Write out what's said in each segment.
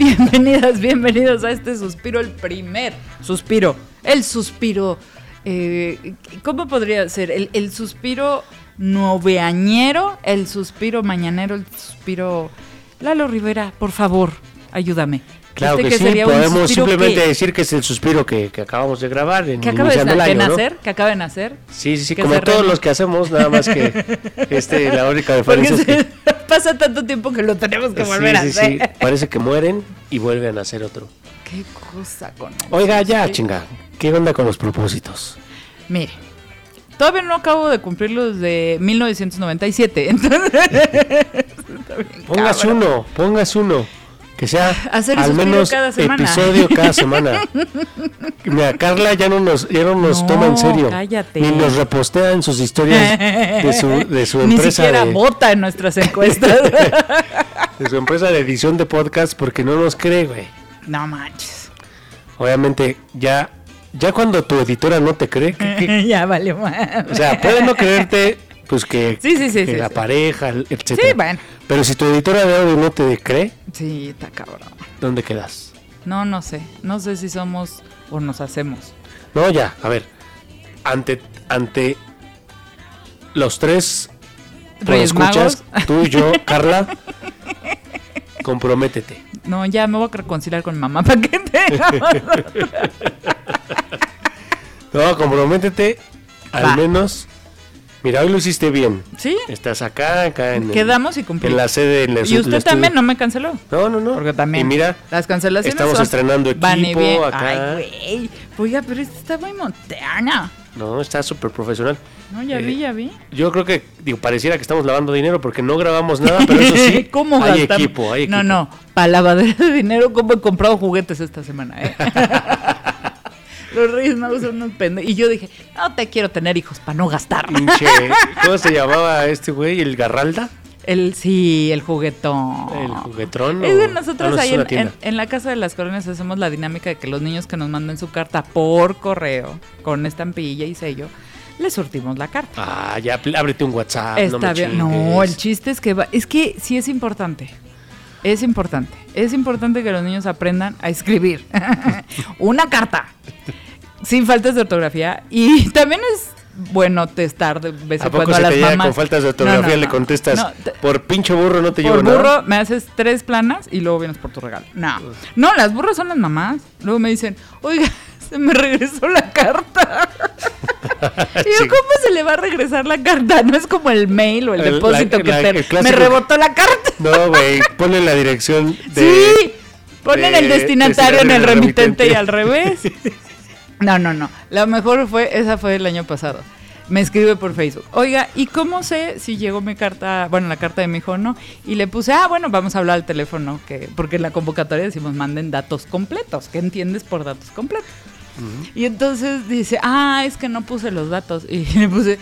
Bienvenidas, bienvenidos a este suspiro, el primer suspiro, el suspiro, eh, ¿cómo podría ser? El, suspiro noveañero, el suspiro mañanero, el suspiro... Lalo Rivera, por favor, ayúdame. Claro ¿Este que qué sí, podemos simplemente qué? decir que es el suspiro que, que acabamos de grabar en que acaba de, año, ¿no? nacer, que acaba de nacer. Sí, sí, sí, que como todos los que hacemos, nada más que este, la única Porque diferencia es que... pasa tanto tiempo que lo tenemos que Sí, volver a sí, hacer. sí, parece que mueren y vuelven a hacer otro. Qué cosa con Oiga, ya, chinga, ¿qué onda con los propósitos? Mire, todavía no acabo de cumplir los de 1997. Entonces, Pongas uno, pongas uno. Que sea Hacer al menos cada episodio cada semana. Mira, Carla ya no nos, ya no nos No, toma en serio. cállate. Ni nos repostea en sus historias de su, de su Ni empresa siquiera de, vota en nuestras encuestas. de su empresa de edición de podcast porque no nos cree, güey. no manches. Obviamente, ya, ya cuando tu editora no te cree, ¿qué- qué- ya vale más. o sea, puede no creerte, pues que, Sí, sí, sí, que la pareja, etc. Sí, bueno. Pero si tu editora de audio no te cree, Sí, está cabrón. ¿dónde quedas? No, no sé. No sé si somos o nos hacemos. No, ya, a ver. Ante, ante los tres Reyes escuchas, Magos. tú y yo, Carla, comprométete. No, ya me voy a reconciliar con mi mamá para que tengamos. No, comprométete al Va. menos. Mira, hoy lo hiciste bien. Sí, Estás acá, acá en, quedamos y cumplimos. en la sede. En Y usted también no me canceló. No, no, no. Porque también Y mira, las cancelaciones estamos son- estrenando van y equipo bien. acá. Ay, güey. Oiga, pero esta está muy moderna. no, está súper profesional. No, ya Eh, vi, ya vi. Yo creo que, digo, pareciera que estamos lavando dinero porque no grabamos nada, pero eso sí, ¿Cómo hay gastamos? equipo, hay equipo. No, no, para lavadera de dinero, ¿cómo he comprado juguetes esta semana? eh? Los Reyes Magos son unos pendejos. Y yo dije, no te quiero tener hijos para no gastar. Pinche, ¿cómo se llamaba este güey? ¿El Garralda? El, sí, el juguetón. ¿El juguetrón? Es Ah, nosotros no, es ahí en, tienda. en- en la Casa de las Colonias hacemos la dinámica de que los niños que nos manden su carta por correo, con estampilla y sello, les surtimos la carta. Ah, ya, ábrete un WhatsApp. Está no me bien. No, el chiste es que va, es que sí es importante. Es importante. Es importante que los niños aprendan a escribir una carta sin faltas de ortografía y también es bueno testar de vez en ¿A poco cuando a las mamás. con faltas de ortografía no, le contestas No, te- por pinche burro no te llevo por nada? burro me haces tres planas y luego vienes por tu regalo. No, no, las burras son las mamás. Luego me dicen, oiga, se me regresó la carta. y yo, Sí. ¿cómo se le va a regresar la carta? No es como el mail o el, El- depósito la- que la- te- el me rebotó la carta. No, güey, ponle la dirección de... sí, ponen de- el destinatario en destinatario el en el remitente y remitente. al revés. No, no, no. La mejor fue, esa fue el año pasado. Me escribe por Facebook. Oiga, ¿y cómo sé si llegó mi carta, bueno, la carta de mi hijo o no? Y le puse, ah, bueno, vamos a hablar al teléfono, que, porque en la convocatoria decimos manden datos completos. ¿Qué entiendes por datos completos? Y entonces dice, ah, es que no puse los datos. Y le puse,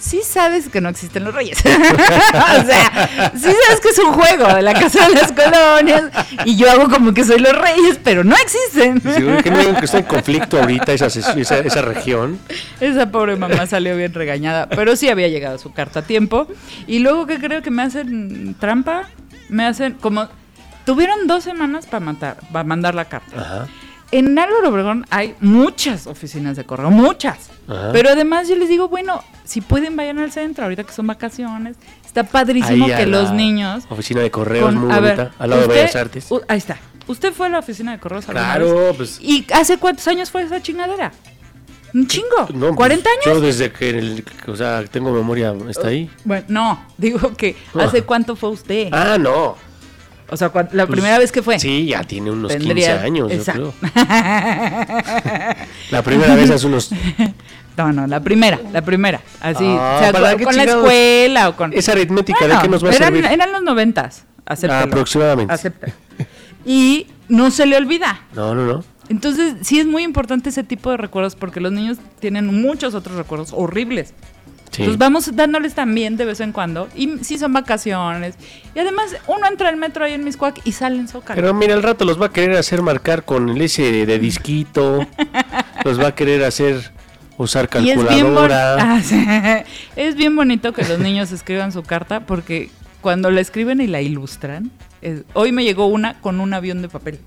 sí sabes que no existen los reyes. o sea, sí sabes que es un juego de la casa de las colonias. Y yo hago como que soy los reyes, pero no existen. Seguro que no digan que está en conflicto ahorita esa, esa, esa región. Esa pobre mamá salió bien regañada, pero sí había llegado su carta a tiempo. Y luego que creo que me hacen trampa, me hacen como... Tuvieron dos semanas para matar, para mandar la carta. Ajá. En Álvaro Obregón hay muchas oficinas de correo, muchas. Ajá. Pero además yo les digo, bueno, si pueden vayan al centro, ahorita que son vacaciones. Está padrísimo Ahí que los niños... Oficina de correos, muy a bonita, ver, al lado usted- de Bellas Artes. u- ahí está. ¿Usted fue a la oficina de correos? Claro, pues... ¿Y hace cuántos años fue esa chingadera? Un chingo. No, ¿40 pues, años? Yo desde que, el- o sea, tengo memoria, está ahí. Bueno, no, digo que ¿hace cuánto fue usted? Ah, no. O sea, cuan- la Pues, primera vez que fue. Sí, ya tiene unos Tendría- 15 años, Exacto. yo creo. La primera vez hace unos... No, no, la primera, la primera. Así, Ah, o sea, ¿para con, con la escuela o con... Esa aritmética, ¿de Bueno, qué nos va a eran, servir? eran los noventas, acéptelo. Aproximadamente. Acéptelo. Y no se le olvida. No, no, no. Entonces, sí es muy importante ese tipo de recuerdos porque los niños tienen muchos otros recuerdos horribles. Sí. Entonces vamos dándoles también de vez en cuando. Y si son vacaciones. Y además, uno entra al metro ahí en Miscuac y sale en Zócalo. Pero mira, al rato los va a querer hacer marcar con el ese de disquito. los va a querer hacer usar Y es bien, calculadora. Ah, sí. es bien bonito que los niños escriban su carta porque cuando la escriben y la ilustran, Es- hoy me llegó una con un avión de papel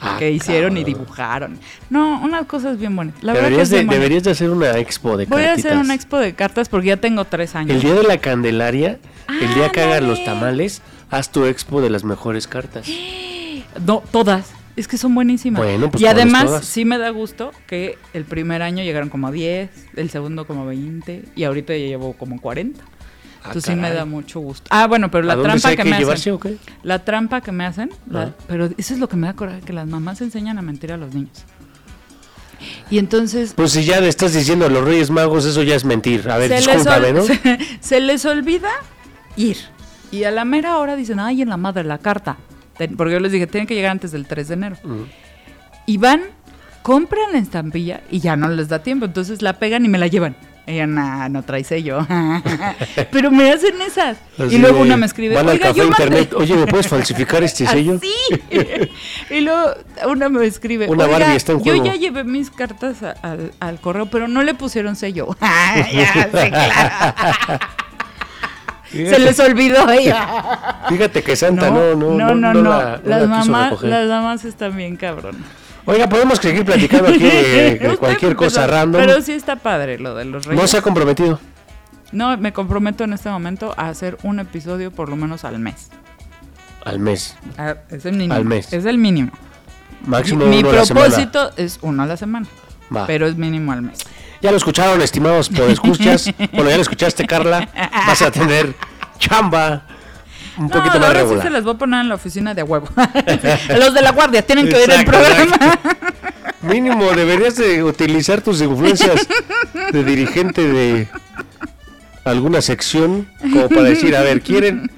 Ah, que hicieron y cabrón. dibujaron. No, unas cosas bien buenas. La verdad que Deberías es de, deberías de hacer una expo de Voy a hacer cartitas. una expo de cartas porque ya tengo tres años. El día de la Candelaria, el día que hagan los tamales, haz tu expo de las mejores cartas. No, todas. Es que son buenísimas. Bueno, pues y además, todas. sí me da gusto que el primer año llegaron como 10, el segundo como 20 y ahorita ya llevo como 40. Ah, Entonces sí me da mucho gusto. Ah, bueno, pero ¿A la trampa que, que me llevarse hacen. o qué? La trampa que me hacen, la- pero eso es lo que me da coraje, que las mamás enseñan a mentir a los niños. Y entonces Pues si ya le estás diciendo a los Reyes Magos, eso ya es mentir. A ver, discúlpame, ¿no? se, se les olvida ir. Y a la mera hora dicen, ay, en la madre, la carta. Porque yo les dije, tienen que llegar antes del 3 de enero. Y van, compran la estampilla y ya no les da tiempo. Entonces la pegan y me la llevan. Ella, nah, no trae sello. Pero me hacen esas. Así y luego una me escribe, Van al café yo mandé-" internet. Oye, ¿me puedes falsificar este sello? Así. y luego una me escribe, Una "Oiga, Barbie está en yo juego". ya llevé mis cartas a- al, al correo, pero no le pusieron sello. ya, sí, claro. Se les olvidó ella. Fíjate que Santa no, no, no, no, no. no la las, mamás, las mamás están bien cabrón. Oiga, podemos seguir platicando aquí de, de cualquier cosa random. Pero sí está padre lo de los reyes. No se ha comprometido. No, me comprometo en este momento a hacer un episodio por lo menos al mes. Al mes. Ah, Es el mínimo. Al mes. Es el mínimo. Máximo Mi uno a la semana. propósito es uno a la semana. Va. Pero es mínimo al mes. Ya lo escucharon, estimados escuchas. bueno, ya lo escuchaste, Carla. Vas a tener chamba un No, poquito más ahora sí regular. se las voy a poner en la oficina de huevo. Los de la guardia tienen que oír el programa. Mínimo, deberías de utilizar tus influencias de dirigente de alguna sección como para decir, a ver, quieren,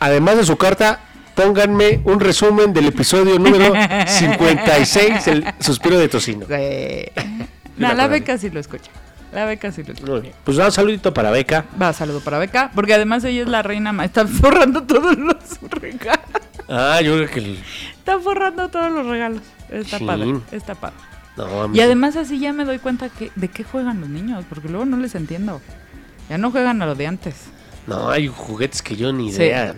además de su carta, pónganme un resumen del episodio número 56, el suspiro de tocino. La No, la beca sí lo escucha. La beca sí lo bien. Pues un saludito para Beca. Va, saludo para Beca, porque además ella es la reina, ma- está forrando todos los regalos. Ah, yo creo que... el- Está forrando todos los regalos. Está Sí. padre, está padre. No, Y además así ya me doy cuenta que, de qué juegan los niños, porque luego no les entiendo. Ya no juegan a lo de antes. No, hay juguetes que yo ni Sí. idea.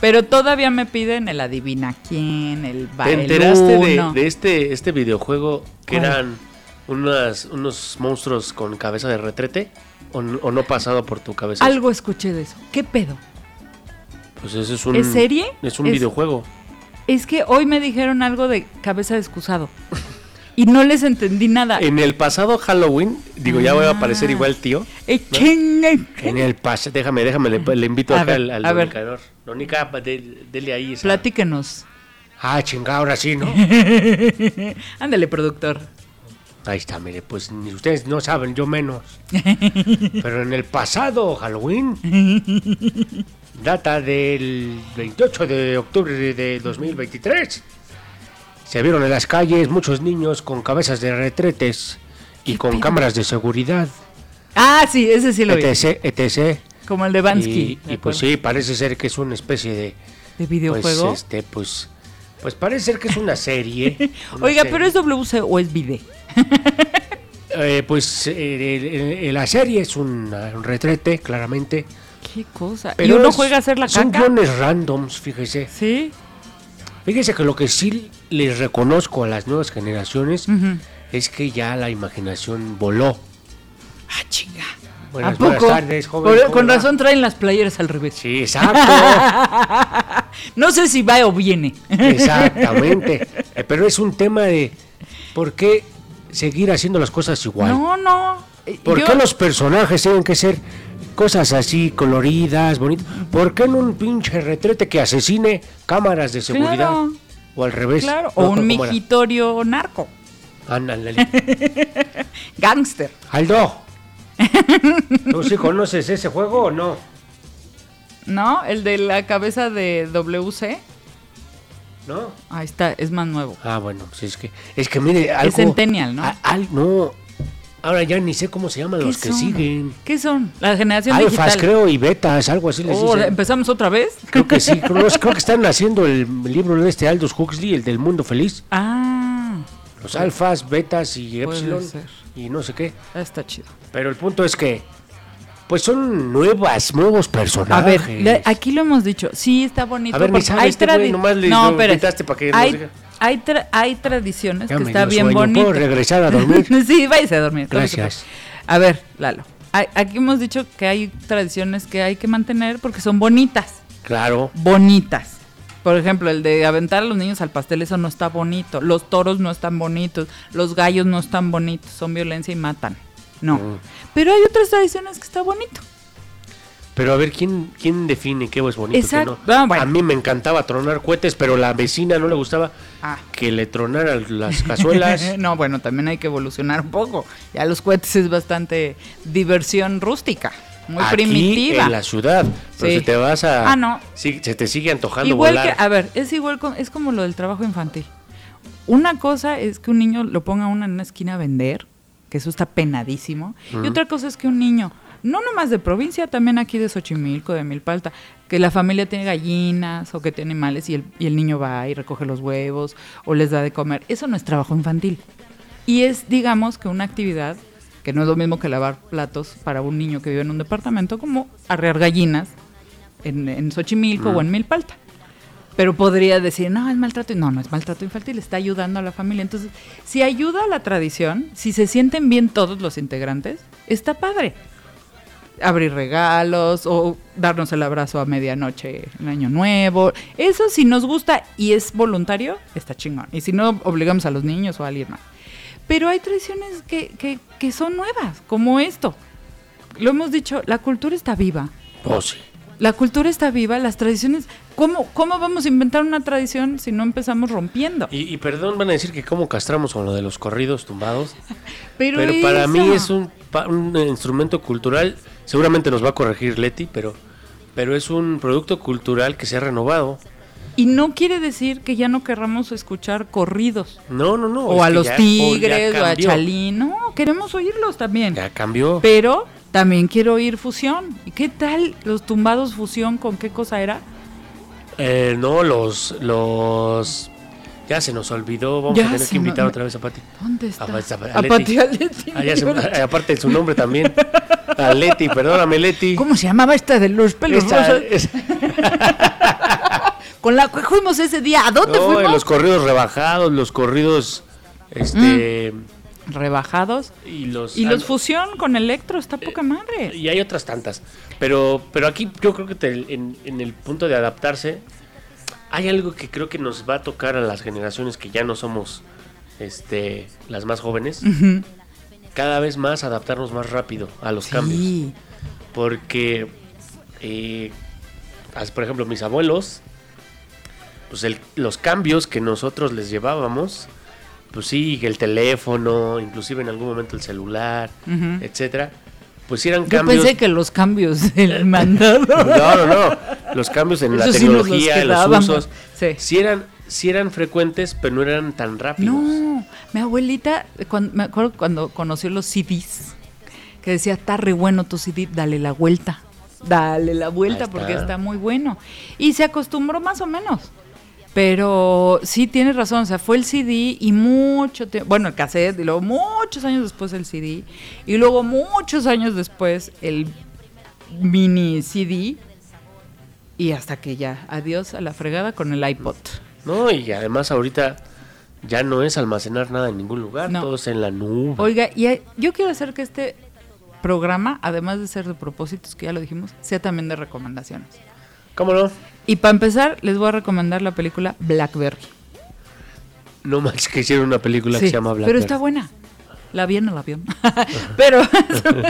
Pero todavía me piden el adivina quién, el ¿Te baile enteraste de, este, este videojuego que ¿Cuál? eran unas, unos monstruos con cabeza de retrete? ¿O, o no pasado por tu cabeza? Algo escuché de eso. ¿Qué pedo? Pues ese es un... ¿Es serie? Es un Es- videojuego. Es que hoy me dijeron algo de cabeza de excusado. Y no les entendí nada. En el pasado Halloween, digo, ya voy a aparecer Ah. igual tío. Eh, chingue. En el pasado, déjame, déjame, le, le invito A acá ver, al, al a. Donica, de- dele ahí esa. Platíquenos. Ah, chingada, ahora sí, ¿no? Ándale, productor. Ahí está, mire, pues ni ustedes no saben, yo menos. Pero en el pasado Halloween, data del 28 de octubre de- de 2023, se vieron en las calles muchos niños con cabezas de retretes y con cámaras de seguridad, Ah, sí, ese sí lo vi. etc, etc. Como el de Bansky. Y, y pues sí, parece ser que es una especie de ¿De pues, videojuego? este, pues, pues parece ser que es una serie. una Oiga, serie. pero es WC o es Vide. Eh, pues eh, la serie es un, un retrete, claramente. Qué cosa. Pero y uno es- juega a hacer la Son caca. guiones randoms, fíjese. Sí. Fíjese que lo que sí les reconozco a las nuevas generaciones es que ya la imaginación voló. Ah, chinga. Buenas, ¿A poco? buenas tardes, joven. Por- ¿cómo con va? razón traen las playeras al revés. Sí, exacto. No sé si va o viene. exactamente. Eh, Pero es un tema de por qué seguir haciendo las cosas igual. No, no. Eh, ¿Por yo- qué los personajes tienen que ser cosas así coloridas, bonitas? ¿Por qué en un pinche retrete que asesine cámaras de seguridad? Claro. O al revés. Claro, No, o un ¿cómo era? mijitorio narco. Ándale. Gangster. Aldo. ¿Tú sí conoces ese juego o no? ¿No? El de la cabeza de WC. ¿No? Ahí está, es más nuevo. Ah, bueno, pues es que, es que mire, algo... Centennial, ¿no? a- al- no, ahora ya ni sé cómo se llaman los que son? siguen. ¿Qué son? La generación Alfas, digital. creo, y betas, algo así les Oh, dicen. ¿Empezamos otra vez? Creo que sí, creo, creo que están haciendo el libro de este Aldous Huxley, el del mundo feliz. Ah, Los alfas, betas y epsilon y no sé qué. está chido. Pero el punto es que Pues son nuevas, nuevos personajes. A ver, le- aquí lo hemos dicho. Sí, está bonito. A ver, porque sabe hay este nomás le- no, para que nos hay, diga. hay, tra- hay tradiciones Ya que está bien sueño. bonito. ¿Puedo regresar a dormir? sí, váyase a dormir. Gracias. A ver, Lalo. Aquí hemos dicho que hay tradiciones que hay que mantener porque son bonitas. Claro. Bonitas. Por ejemplo, el de aventar a los niños al pastel, eso no está bonito. Los toros no están bonitos. Los gallos no están bonitos. Son violencia y matan. No. Mm. Pero hay otras tradiciones que está bonito. Pero a ver, ¿quién, quién define qué es bonito? Exacto. qué no? Ah, bueno. A mí me encantaba tronar cohetes, pero la vecina no le gustaba Ah. que le tronaran las cazuelas. no, bueno, también hay que evolucionar un poco. Ya los cohetes es bastante diversión rústica, muy Aquí, primitiva. en la ciudad. Pero Sí. si te vas a... Ah, no. sí, se te sigue antojando Igual volar. que, a ver, es igual con, es como lo del trabajo infantil. Una cosa es que un niño lo ponga una en una esquina a vender, que eso está penadísimo. Y otra cosa es que un niño, no nomás de provincia, también aquí de Xochimilco, de Milpalta, que la familia tiene gallinas o que tiene animales y el, y el niño va y recoge los huevos o les da de comer. Eso no es trabajo infantil. Y es, digamos, que una actividad que no es lo mismo que lavar platos para un niño que vive en un departamento, como arrear gallinas en, en Xochimilco o en Milpalta. Pero podría decir, no, es maltrato. No, no es maltrato infantil, está ayudando a la familia. Entonces, si ayuda a la tradición, si se sienten bien todos los integrantes, está padre. Abrir regalos o darnos el abrazo a medianoche en Año Nuevo. Eso si nos gusta y es voluntario, está chingón. Y si no, obligamos a los niños o a alguien más. Pero hay tradiciones que, que, que son nuevas, como esto. Lo hemos dicho, la cultura está viva. Oh, sí. La cultura está viva, las tradiciones. ¿Cómo, ¿Cómo vamos a inventar una tradición si no empezamos rompiendo? Y, y perdón, van a decir que cómo castramos con lo de los corridos tumbados. Pero, Pero para eso- mí es un, un instrumento cultural, seguramente nos va a corregir Leti, pero, pero es un producto cultural que se ha renovado. Y no quiere decir que ya no querramos escuchar corridos. No, no, no. o a los ya- tigres, o a Chalín. No, queremos oírlos también. Ya cambió. Pero también quiero oír fusión. ¿Y qué tal los tumbados fusión? ¿Con qué cosa era? Eh, no, los, los... Ya se nos olvidó, vamos Ya a tener que invitar no- otra vez a Pati. ¿Dónde está? A- a- a A Leti. Pati Aletti. Ah, se- aparte de su nombre también. A Leti, perdóname Leti. ¿Cómo se llamaba esta de los pelos Esta- rosas? es- Con la que fuimos ese día. ¿A dónde no, fuimos? los corridos rebajados, los corridos... Este... Rebajados. Y los... Y los ah, fusión con electro, está poca madre. Y hay otras tantas. Pero, pero aquí yo creo que te- en, en el punto de adaptarse, hay algo que creo que nos va a tocar a las generaciones que ya no somos este, las más jóvenes. Cada vez más adaptarnos más rápido a los cambios. Porque, eh, as- por ejemplo, mis abuelos, pues el- los cambios que nosotros les llevábamos, pues sí, el teléfono, inclusive en algún momento el celular, Ujú. etcétera, pues sí eran Yo cambios. pensé que los cambios del mandado. No, no, no. Los cambios en la sí nos los tecnología, en los usos, Sí. sí eran, sí eran frecuentes, pero no eran tan rápidos. No, mi abuelita, cuando, me acuerdo cuando conoció los CDs, que decía, está re bueno tu CD, dale la vuelta. Dale la vuelta porque está muy bueno. Y se acostumbró más o menos. Pero sí tienes razón, o sea, fue el CD y mucho tiempo, bueno, el cassette, y luego muchos años después el CD, y luego muchos años después el mini CD, y hasta que ya, adiós a la fregada con el iPod. No, y además ahorita ya no es almacenar nada en ningún lugar, No. todo es en la nube. Oiga, y hay- yo quiero hacer que este programa, además de ser de propósitos, que ya lo dijimos, sea también de recomendaciones. ¿Cómo no? Y para empezar, les voy a recomendar la película Blackberry. No más que hicieron una película que se llama Black pero está buena. La vi en el avión. pero,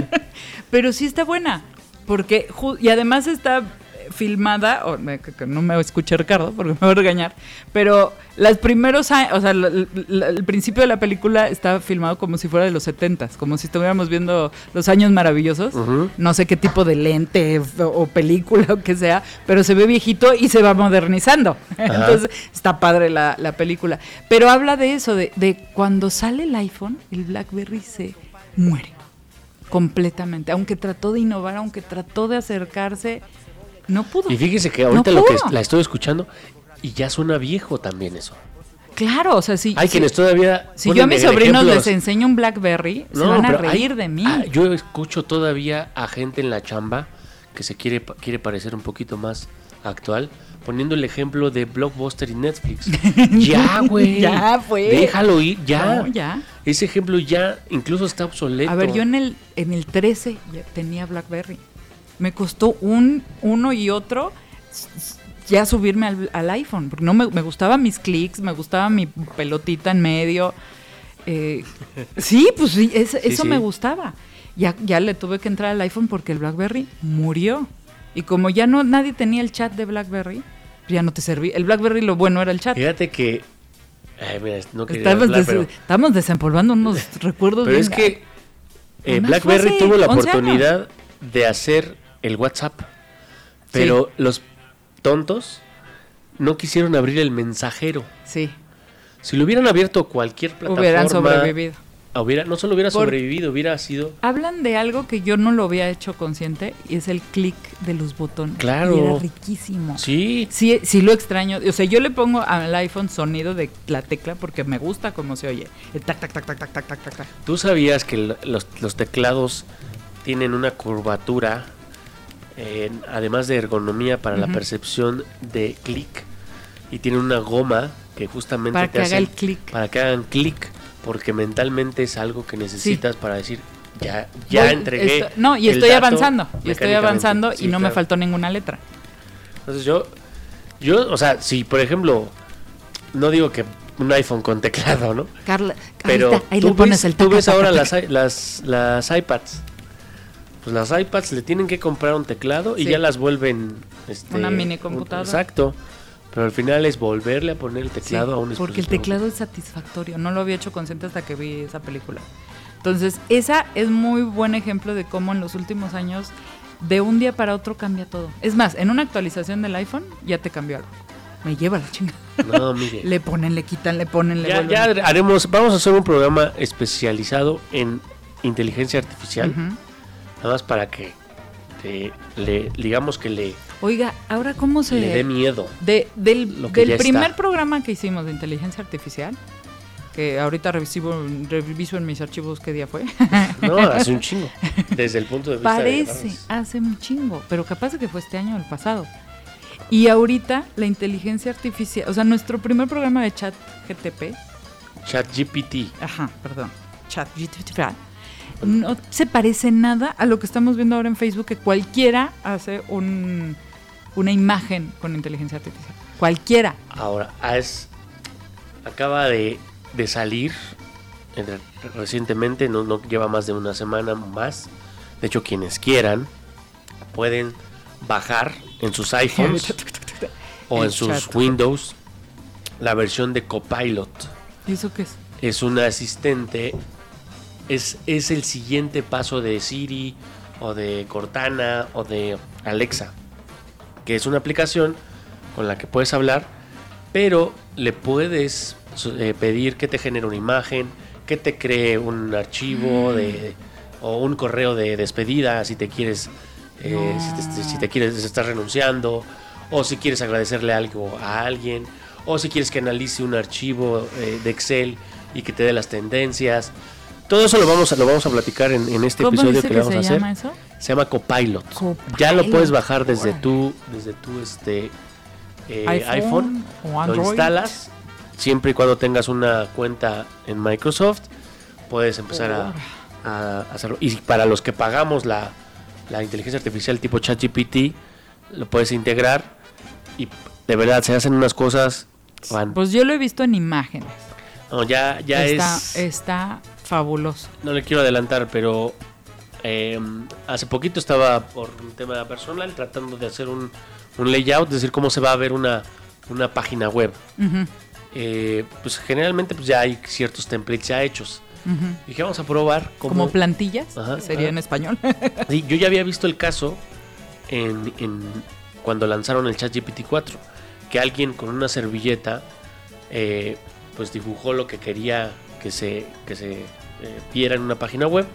pero sí está buena. Porque, y además está filmada, o me- que- no me escuche Ricardo porque me va a regañar, pero los primeros años, o sea, el principio de la película está filmado como si fuera de los 70 como si estuviéramos viendo los años maravillosos. No sé qué tipo de lente o, o película o que sea, pero se ve viejito y se va modernizando. Entonces está padre la, la película. Pero habla de eso, de, de cuando sale el iPhone, el BlackBerry se muere completamente. Aunque trató de innovar, aunque trató de acercarse, no pudo. Y fíjese que No ahorita lo que la estoy escuchando y ya suena viejo también eso. claro, o sea, si, Hay si- quienes todavía. si yo a mis sobrinos ejemplos- les enseño un BlackBerry, se van a hay- reír de mí. ah, yo escucho todavía a gente en la chamba que se quiere, quiere parecer un poquito más actual, poniendo el ejemplo de Blockbuster y Netflix. ya, güey. Ya, fue. Déjalo ir, ya. No, ya. Ese ejemplo ya incluso está obsoleto. A ver, yo en el, en el 13 ya tenía BlackBerry. Me costó un, uno y otro ya subirme al, al iPhone, porque no me, me gustaban mis clics, me gustaba mi pelotita en medio. Eh, sí, pues sí, es- eso sí. me gustaba. Ya, ya le tuve que entrar al iPhone porque el BlackBerry murió. Y como ya no nadie tenía el chat de BlackBerry, ya no te servía. El BlackBerry lo bueno era el chat. Fíjate que. Ay, mira, no quería Estamos, hablar, des- pero, estamos desempolvando unos recuerdos. pero bien- es que eh, BlackBerry tuvo la 11 oportunidad de hacer el WhatsApp. Pero los tontos no quisieron abrir el mensajero. Sí. Si lo hubieran abierto cualquier plataforma. Hubieran sobrevivido. Hubiera, no solo hubiera sobrevivido, hubiera sido. Hablan de algo que yo no lo había hecho consciente y es el clic de los botones. Claro. Y era riquísimo. Sí. Sí, sí lo extraño. O sea, yo le pongo al iPhone sonido de la tecla porque me gusta cómo se oye. El tac, tac, tac, tac, tac, tac, tac, ¿Tú sabías que los teclados tienen una curvatura eh, además de ergonomía para la percepción de clic, y tienen una goma que justamente Para te que haga hace- el clic. para que hagan clic, porque mentalmente es algo que necesitas para decir ya, ya Voy- entregué. esto- no, y estoy avanzando. Y estoy avanzando Sí, y no me faltó ninguna letra. Entonces yo, yo, o sea, si por ejemplo, no digo que un iPhone con teclado, ¿no? Carla, Pero ahí, está, ahí tú, le pones ves, el tú ves ahora las, las, las iPads. Pues las iPads le tienen que comprar un teclado y ya las vuelven... este, Una mini un- computadora. Exacto. Pero al final es volverle a poner el Sí, teclado a un porque el teclado es satisfactorio. No lo había hecho consciente hasta que vi esa película. Entonces, esa es muy buen ejemplo de cómo en los últimos años, de un día para otro, cambia todo. Es más, en una actualización del iPhone ya te cambió algo. Me lleva la chinga. No, mire. Le ponen, le quitan, le ponen, le ya, vuelven. ya haremos, vamos a hacer un programa especializado en inteligencia artificial. Nada más para que te- le, digamos que le, Oiga, ahora cómo se... le dé miedo. De- del Lo que del primer está. programa que hicimos de inteligencia artificial, que ahorita reviso, reviso en mis archivos qué día fue, No, hace un chingo. Desde el punto de vista de parece, hace un chingo, pero capaz de que fue este año o el pasado. Y ahorita la inteligencia artificial, o sea, nuestro primer programa de chat GTP, ChatGPT. ajá, perdón, chat GTP, no se parece nada a lo que estamos viendo ahora en Facebook, que cualquiera hace un, una imagen con inteligencia artificial. Cualquiera. Ahora, ah, es, acaba de, de salir recientemente, no, no lleva más de una semana más. De hecho, quienes quieran pueden bajar en sus iPhones o en sus chat. Windows la versión de Copilot. ¿Y eso qué es? Es un asistente, es, es el siguiente paso de Siri o de Cortana o de Alexa, que es una aplicación con la que puedes hablar, pero le puedes eh, pedir que te genere una imagen, que te cree un archivo de, o un correo de despedida si te quieres, eh, si, te, si te quieres, si estás renunciando, o si quieres agradecerle algo a alguien, o si quieres que analice un archivo eh, de Excel y que te dé las tendencias. Todo eso lo vamos a, lo vamos a platicar en, en este ¿Cómo episodio que le vamos se a hacer. llama eso? Se llama Copilot. Copilot. Ya lo puedes bajar desde tu, desde tu este, eh, iPhone iPhone. o Lo Android. instalas. Siempre y cuando tengas una cuenta en Microsoft, puedes empezar a, a hacerlo. Y para los que pagamos la, la inteligencia artificial tipo ChatGPT, lo puedes integrar. Y de verdad, se hacen unas cosas. Pues yo lo he visto en imágenes. no, ya, ya está, es. está fabuloso. No le quiero adelantar, pero eh, hace poquito estaba por un tema personal tratando de hacer un, un layout, es decir, cómo se va a ver una, una página web. Eh, pues generalmente pues ya hay ciertos templates ya hechos. Dije, vamos a probar cómo... Como plantillas, Ajá, sería ajá. en español. Sí, yo ya había visto el caso en, en- cuando lanzaron el ChatGPT 4, que alguien con una servilleta eh, pues dibujó lo que quería que se, que se eh, viera en una página web,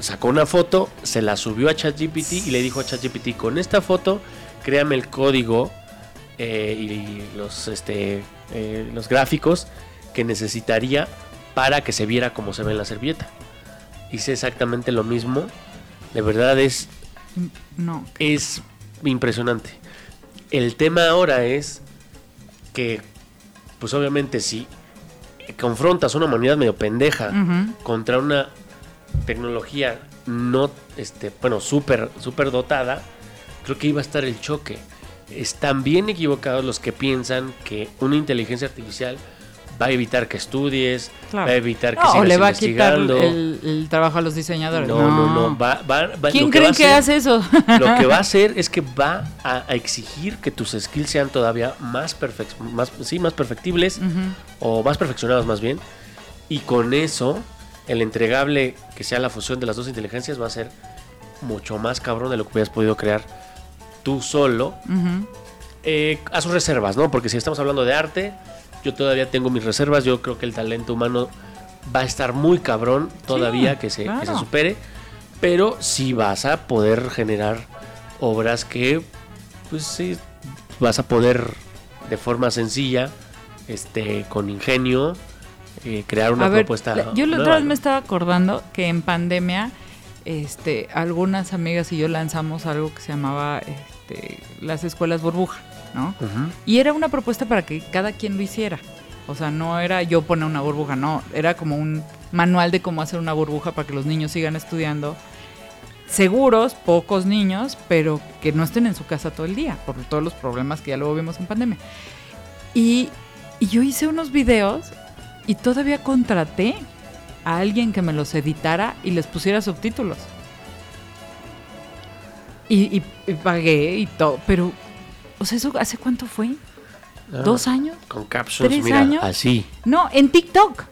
sacó una foto, se la subió a ChatGPT y le dijo a ChatGPT, con esta foto créame el código eh, y los, este, eh, los gráficos que necesitaría para que se viera como se ve en la servilleta. Hice exactamente lo mismo. De verdad es, No. es impresionante. El tema ahora es que, pues obviamente si confrontas una humanidad medio pendeja contra una tecnología no, este, bueno, súper, súper dotada, creo que iba a estar el choque. Están bien equivocados los que piensan que una inteligencia artificial va a evitar que estudies, Claro. va a evitar que No, sigas le va a quitar el, el trabajo a los diseñadores. no, no, no, va, va- va- ¿Quién que creen va a que hacer- hace eso? Lo que va a hacer es que va a, a exigir que tus skills sean todavía más, perfec- más, sí, más perfectibles Ujú. o más perfeccionados más bien. Y con eso, el entregable que sea la fusión de las dos inteligencias va a ser mucho más cabrón de lo que hubieras podido crear tú solo. Ujú. Eh, a sus reservas, ¿no? Porque si estamos hablando de arte, yo todavía tengo mis reservas. Yo creo que el talento humano va a estar muy cabrón todavía que, se, que se claro. supere. Pero sí vas a poder generar obras que, pues sí, vas a poder de forma sencilla, este, con ingenio, eh, crear una a propuesta. yo la otra vez me estaba acordando que en pandemia, este, algunas amigas y yo lanzamos algo que se llamaba este, las escuelas burbuja, ¿no? Y era una propuesta para que cada quien lo hiciera. O sea, no era yo poner una burbuja, no, era como un manual de cómo hacer una burbuja para que los niños sigan estudiando. Seguros, pocos niños, pero que no estén en su casa todo el día, por todos los problemas que ya luego vimos en pandemia. Y, y yo hice unos videos y todavía contraté a alguien que me los editara y les pusiera subtítulos. Y, y- y pagué y todo, pero, o sea, ¿eso hace cuánto fue? Ah, ¿Dos años? Con captions, ¿Tres mira, años? así. No, en TikTok.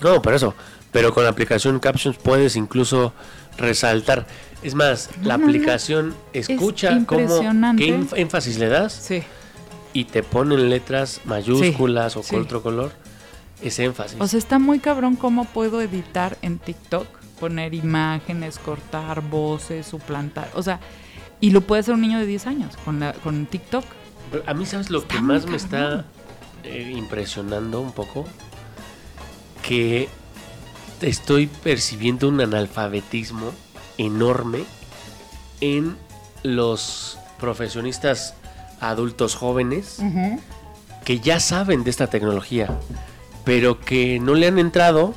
No, por eso. Pero con la aplicación Captions puedes incluso resaltar. Es más, la No, no, no. aplicación escucha cómo impresionante. qué énf- énfasis le das Sí. y te ponen letras mayúsculas o sí. con otro color ese énfasis. O sea, está muy cabrón cómo puedo editar en TikTok, poner imágenes, cortar voces, suplantar. O sea, y lo puede hacer un niño de 10 años con, la, con TikTok. A mí, ¿sabes lo está que más me está eh, impresionando un poco? Que estoy percibiendo un analfabetismo enorme en los profesionistas adultos jóvenes que ya saben de esta tecnología, pero que no le han entrado,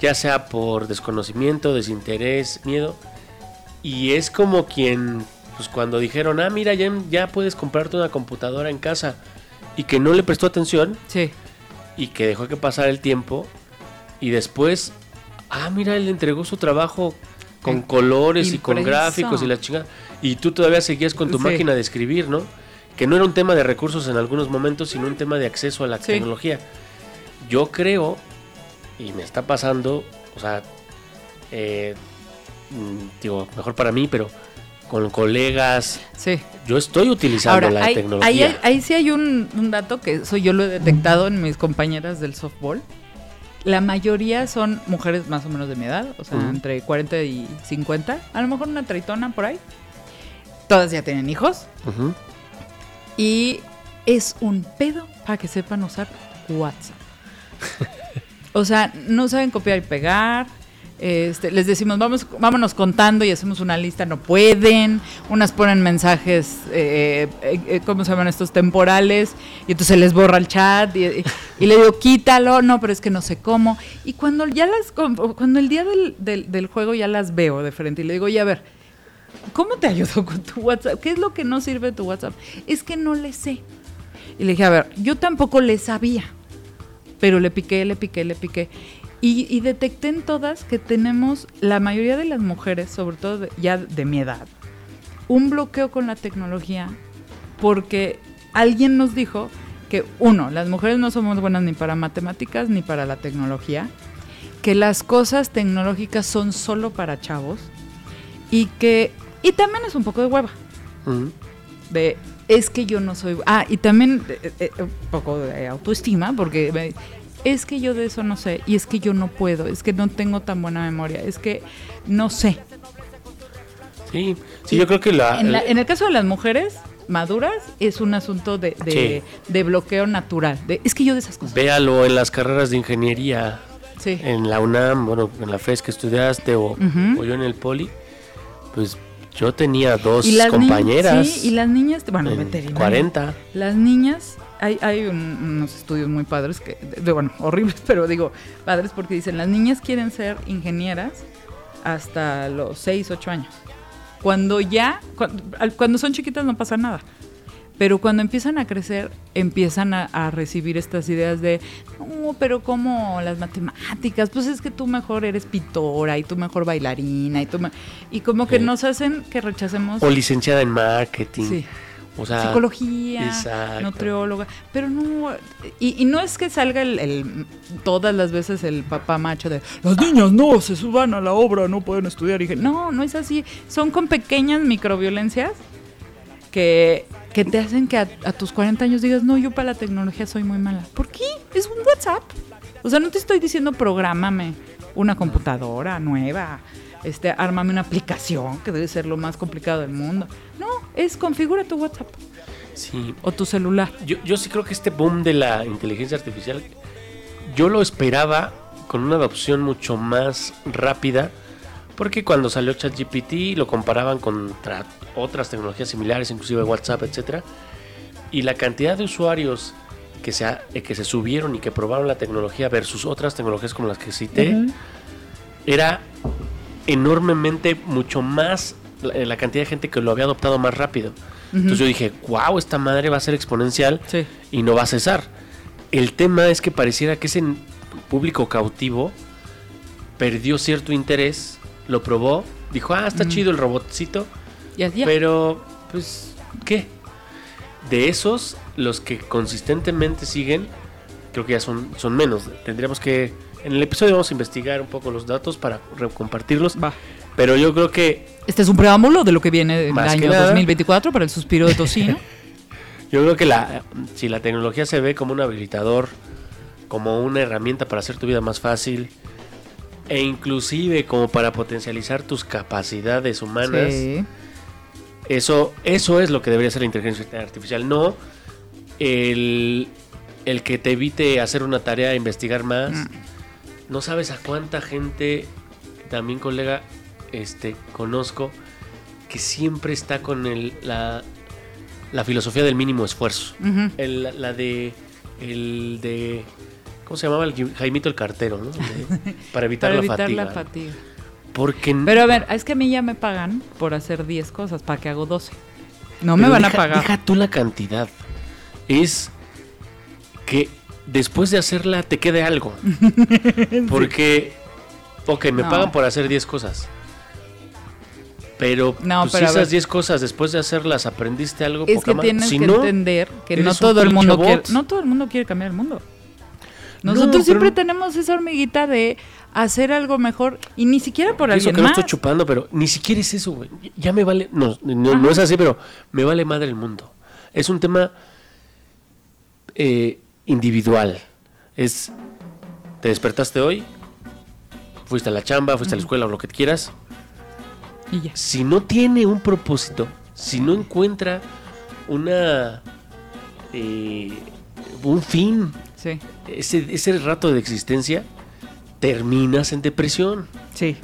ya sea por desconocimiento, desinterés, miedo, y es como quien, pues cuando dijeron, ah, mira, ya, ya puedes comprarte una computadora en casa, y que no le prestó atención, Sí. y que dejó que pasara el tiempo, y después, ah, mira, él entregó su trabajo con colores y con gráficos y la chingada, y tú todavía seguías con tu Sí. máquina de escribir, ¿no? Que no era un tema de recursos en algunos momentos, sino un tema de acceso a la Sí. tecnología. Yo creo, y me está pasando, o sea, eh, mm, digo, mejor para mí, pero con colegas, Sí. yo estoy utilizando Ahora, la tecnología. ahí, hay- ahí sí hay un, un dato que eso yo lo he detectado en mis compañeras del softball. La mayoría son mujeres más o menos de mi edad, o sea, entre 40 y 50. A lo mejor una traitona por ahí. Todas ya tienen hijos. Ujú. Y es un pedo para que sepan usar WhatsApp. O sea, no saben copiar y pegar. Este, les decimos, vamos, vámonos contando y hacemos una lista, no pueden. Unas ponen mensajes, eh, eh, eh, ¿cómo se llaman estos? Temporales. Y entonces les borra el chat. Y, y- le digo, quítalo. No, pero es que no sé cómo. Y cuando ya las, cuando el día del, del- del juego ya las veo de frente y le digo, oye, a ver, ¿cómo te ayudo con tu WhatsApp? ¿Qué es lo que no sirve tu WhatsApp? Es que no le sé. Y le dije, a ver, yo tampoco le sabía, pero le piqué, le piqué, le piqué. Y, y detecté en todas que tenemos, la mayoría de las mujeres, sobre todo de- ya de mi edad, un bloqueo con la tecnología porque alguien nos dijo que, uno, las mujeres no somos buenas ni para matemáticas ni para la tecnología, que las cosas tecnológicas son solo para chavos y que, y también es un poco de hueva. De es que yo no soy ah y también eh, eh, un poco de autoestima porque me- es que yo de eso no sé y es que yo no puedo es que no tengo tan buena memoria es que no sé Sí, sí, yo creo que la, en, la- en el caso de las mujeres maduras es un asunto de, de, de bloqueo natural. De, es que yo de esas cosas. Véalo en las carreras de ingeniería, Sí. en la UNAM, bueno, en la FES que estudiaste o yo en el Poli, pues yo tenía dos Y las ni- compañeras. sí, y las niñas, bueno, en veterinaria. 40. Las niñas, hay, hay un- unos estudios muy padres, que, de- bueno, horribles, pero digo, padres porque dicen, las niñas quieren ser ingenieras hasta los 6, 8 años. Cuando ya, cuando, cuando son chiquitas no pasa nada. Pero cuando empiezan a crecer, empiezan a, a recibir estas ideas de, no, pero como las matemáticas, pues es que tú mejor eres pintora y tú mejor bailarina y tú me-". y como que Sí. nos hacen que rechacemos O licenciada en marketing. Sí. O sea, psicología, exacto. nutrióloga, pero no, y, y no es que salga el, el- todas las veces el papá macho de las niñas no se suban a la obra, no pueden estudiar. Y dije, no, no es así, son con pequeñas microviolencias que, que te hacen que a, a tus 40 años digas, no, yo para la tecnología soy muy mala. ¿Por qué? Es un WhatsApp. O sea, no te estoy diciendo prográmame una computadora nueva, este, ármame una aplicación, que debe ser lo más complicado del mundo. No, es configura tu WhatsApp Sí. o tu celular. Yo, yo sí creo que este boom de la inteligencia artificial, yo lo esperaba con una adopción mucho más rápida, porque cuando salió ChatGPT lo comparaban contra otras tecnologías similares, inclusive WhatsApp, etcétera, y la cantidad de usuarios que se, ha- eh, que se subieron y que probaron la tecnología versus otras tecnologías como las que cité, era enormemente mucho más la, la cantidad de gente que lo había adoptado más rápido. Entonces yo dije, wow, esta madre va a ser exponencial Sí. y no va a cesar. El tema es que pareciera que ese público cautivo perdió cierto interés, lo probó, dijo, ah, está Mm. chido el robotcito, Ya, ya. pero, pues, ¿qué? De esos, los que consistentemente siguen, creo que ya son, son menos. Tendríamos que, en el episodio vamos a investigar un poco los datos para compartirlos, Va. pero yo creo que Este es un preámbulo de lo que viene que año nada. 2024 para el suspiro de tocino. Yo creo que la, si la tecnología se ve como un habilitador, como una herramienta para hacer tu vida más fácil, e inclusive como para potencializar tus capacidades humanas, sí. eso, eso es lo que debería ser la inteligencia artificial, no el, el que te evite hacer una tarea, investigar más. Mm. No sabes a cuánta gente, también colega, este, conozco, que siempre está con el, la, la filosofía del mínimo esfuerzo. El- la de. El de. ¿Cómo se llamaba? El Jaimito el cartero, ¿no? De- para evitar, Para la, evitar fatiga. la fatiga. Porque. Pero a ver, es que a mí ya me pagan por hacer 10 cosas, ¿para que hago 12? No me van deja- a pagar. Deja tú la cantidad. Es que después de hacerla te quede algo. Porque. Ok, me No. pagan por hacer 10 cosas. Pero, No, pues, pero si esas 10 cosas después de hacerlas aprendiste algo, Es poca que tienes Si que no, entender que no todo el mundo quiere, no todo el mundo quiere cambiar el mundo. No, Nosotros siempre tenemos esa hormiguita de hacer algo mejor y ni siquiera por Y eso alguien que no estoy chupando, pero ni siquiera es eso, güey. Ya me vale. No, no, no es así, pero me vale madre el mundo. Es un tema eh, individual. Es. Te despertaste hoy, fuiste a la chamba, fuiste a la escuela o lo que quieras. Y ya. Si no tiene un propósito, si no encuentra una. eh, un fin, Sí, ese, ese rato de existencia, terminas en depresión. sí.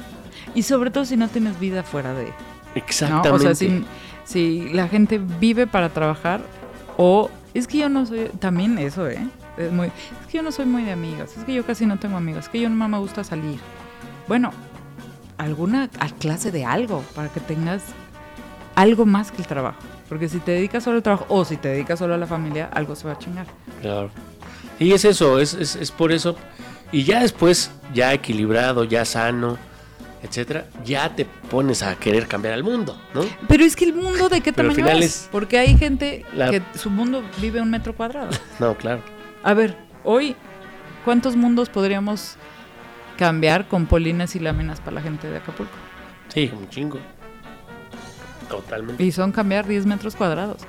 Y sobre todo si no tienes vida fuera de... ¿no? Exactamente. O sea, si, si la gente vive para trabajar o... Es que yo no soy... También eso, ¿eh? Es, muy, es que yo no soy muy de amigas. Es que yo casi no tengo amigas. Es que yo no me gusta salir. Bueno, alguna clase de algo para que tengas algo más que el trabajo. Porque si te dedicas solo al trabajo o si te dedicas solo a la familia, algo se va a chingar. Claro. Y es eso, es, es, es por eso. Y ya después, ya equilibrado, ya sano, etcétera, ya te pones a querer cambiar al mundo, ¿no? Pero es que el mundo de qué tamaño es? es- Porque hay gente La- que su mundo vive un metro cuadrado. No, claro. A ver, hoy, ¿cuántos mundos podríamos cambiar con polines y láminas para la gente de Acapulco? Sí, un chingo. Totalmente. Y son cambiar 10 metros cuadrados.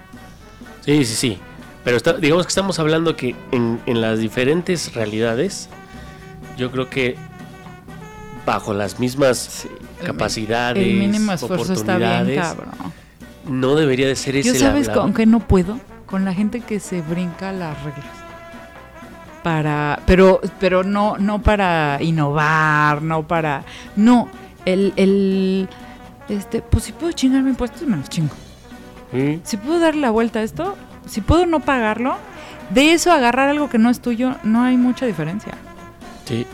Sí, sí, sí. Pero está- digamos que estamos hablando que en, en las diferentes realidades, yo creo que bajo las mismas capacidades, El mínimo esfuerzo está bien, oportunidades, cabrón. no debería de ser ese Yo sabes hablado. con qué no puedo, con la gente que se brinca las reglas. Para, pero, pero no, no para innovar, no para, no, el, el, este, pues si puedo chingarme impuestos me los chingo. Sí. Si puedo darle la vuelta a esto, si puedo no pagarlo, de eso a agarrar algo que no es tuyo, no hay mucha diferencia. Sí.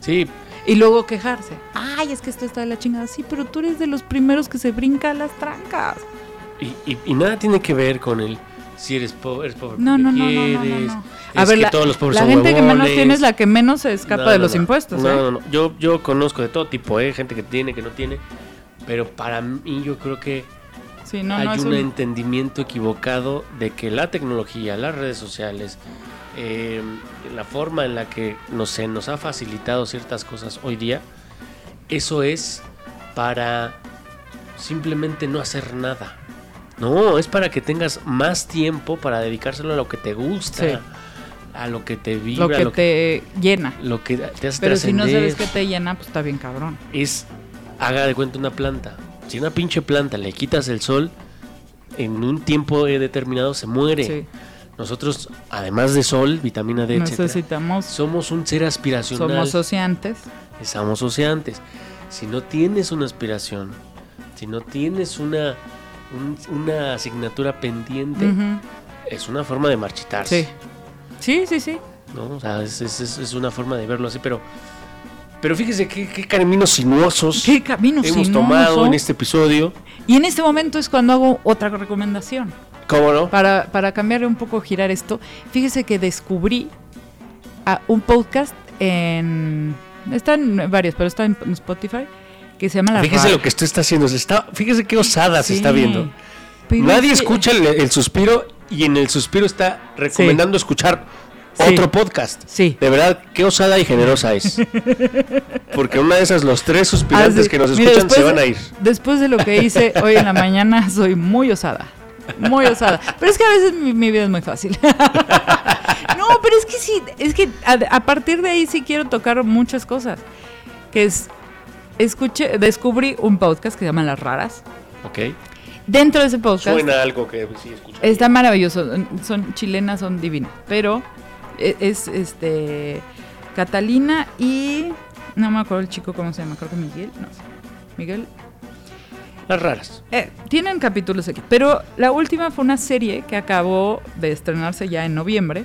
Sí, Y luego quejarse. Ay, es que esto está de la chingada. Sí, pero tú eres de los primeros que se brinca las trancas. y, y- y nada tiene que ver con el si eres pobre, eres pobre No, no, no, no, no, no. es A ver, que la, todos los pobres la son gente que menos tiene es la que menos se escapa No, de no, los no. impuestos. No, ¿eh? no, no. Yo, yo conozco de todo tipo, ¿eh? Gente que tiene, que no tiene. Pero para mí yo creo que Sí, no, hay no un entendimiento equivocado de que la tecnología, las redes sociales, eh, la forma en la que nos, se nos ha facilitado ciertas cosas hoy día, eso es para simplemente no hacer nada. No, es para que tengas más tiempo para dedicárselo a lo que te gusta, Sí. a lo que te vibra, lo que lo que, te llena. lo que te hace Pero si no sabes que te llena, pues está bien cabrón. es, haga de cuenta una planta. Si una pinche planta le quitas el sol, en un tiempo determinado se muere. Sí. Nosotros, además de sol, vitamina D, etcétera, Necesitamos, somos un ser aspiracional. somos oceantes. Somos oceantes. Si no tienes una aspiración, si no tienes una, un- una asignatura pendiente, es una forma de marchitarse. Sí. Sí, sí, sí. ¿no? O sea, es, es- es- es una forma de verlo así, pero, pero fíjese qué, qué caminos sinuosos Qué hemos sinuoso. tomado en este episodio. Y en este momento es cuando hago otra recomendación. ¿Cómo no? Para, para cambiar un poco, girar esto, fíjese que descubrí a un podcast en... Están varios, pero está en Spotify, que se llama La Fíjese Ra- lo que usted está haciendo. Se está, fíjese qué osada se Sí. está viendo. Pero Nadie es que- escucha el, el suspiro y en el suspiro está recomendando escuchar Sí. otro podcast. Sí. De verdad, qué osada y generosa es. Porque una de esas, los tres suspirantes Ah, que nos Mira, escuchan se van a ir. Después de lo que hice hoy en la mañana, soy muy osada. Muy osada. Pero es que a veces mi, mi vida es muy fácil. no, pero es que sí, es que a, a partir de ahí sí quiero tocar muchas cosas. Que es, escuché, descubrí un podcast que se llama Las Raras. Ok. Dentro de ese podcast Suena algo que sí escucho. está maravilloso. Son chilenas, son divinas. Pero es este Catalina y no me acuerdo el chico cómo se llama, creo que Miguel, no sé. Miguel Las raras. Eh, tienen capítulos aquí, pero la última fue una serie que acabó de estrenarse ya en noviembre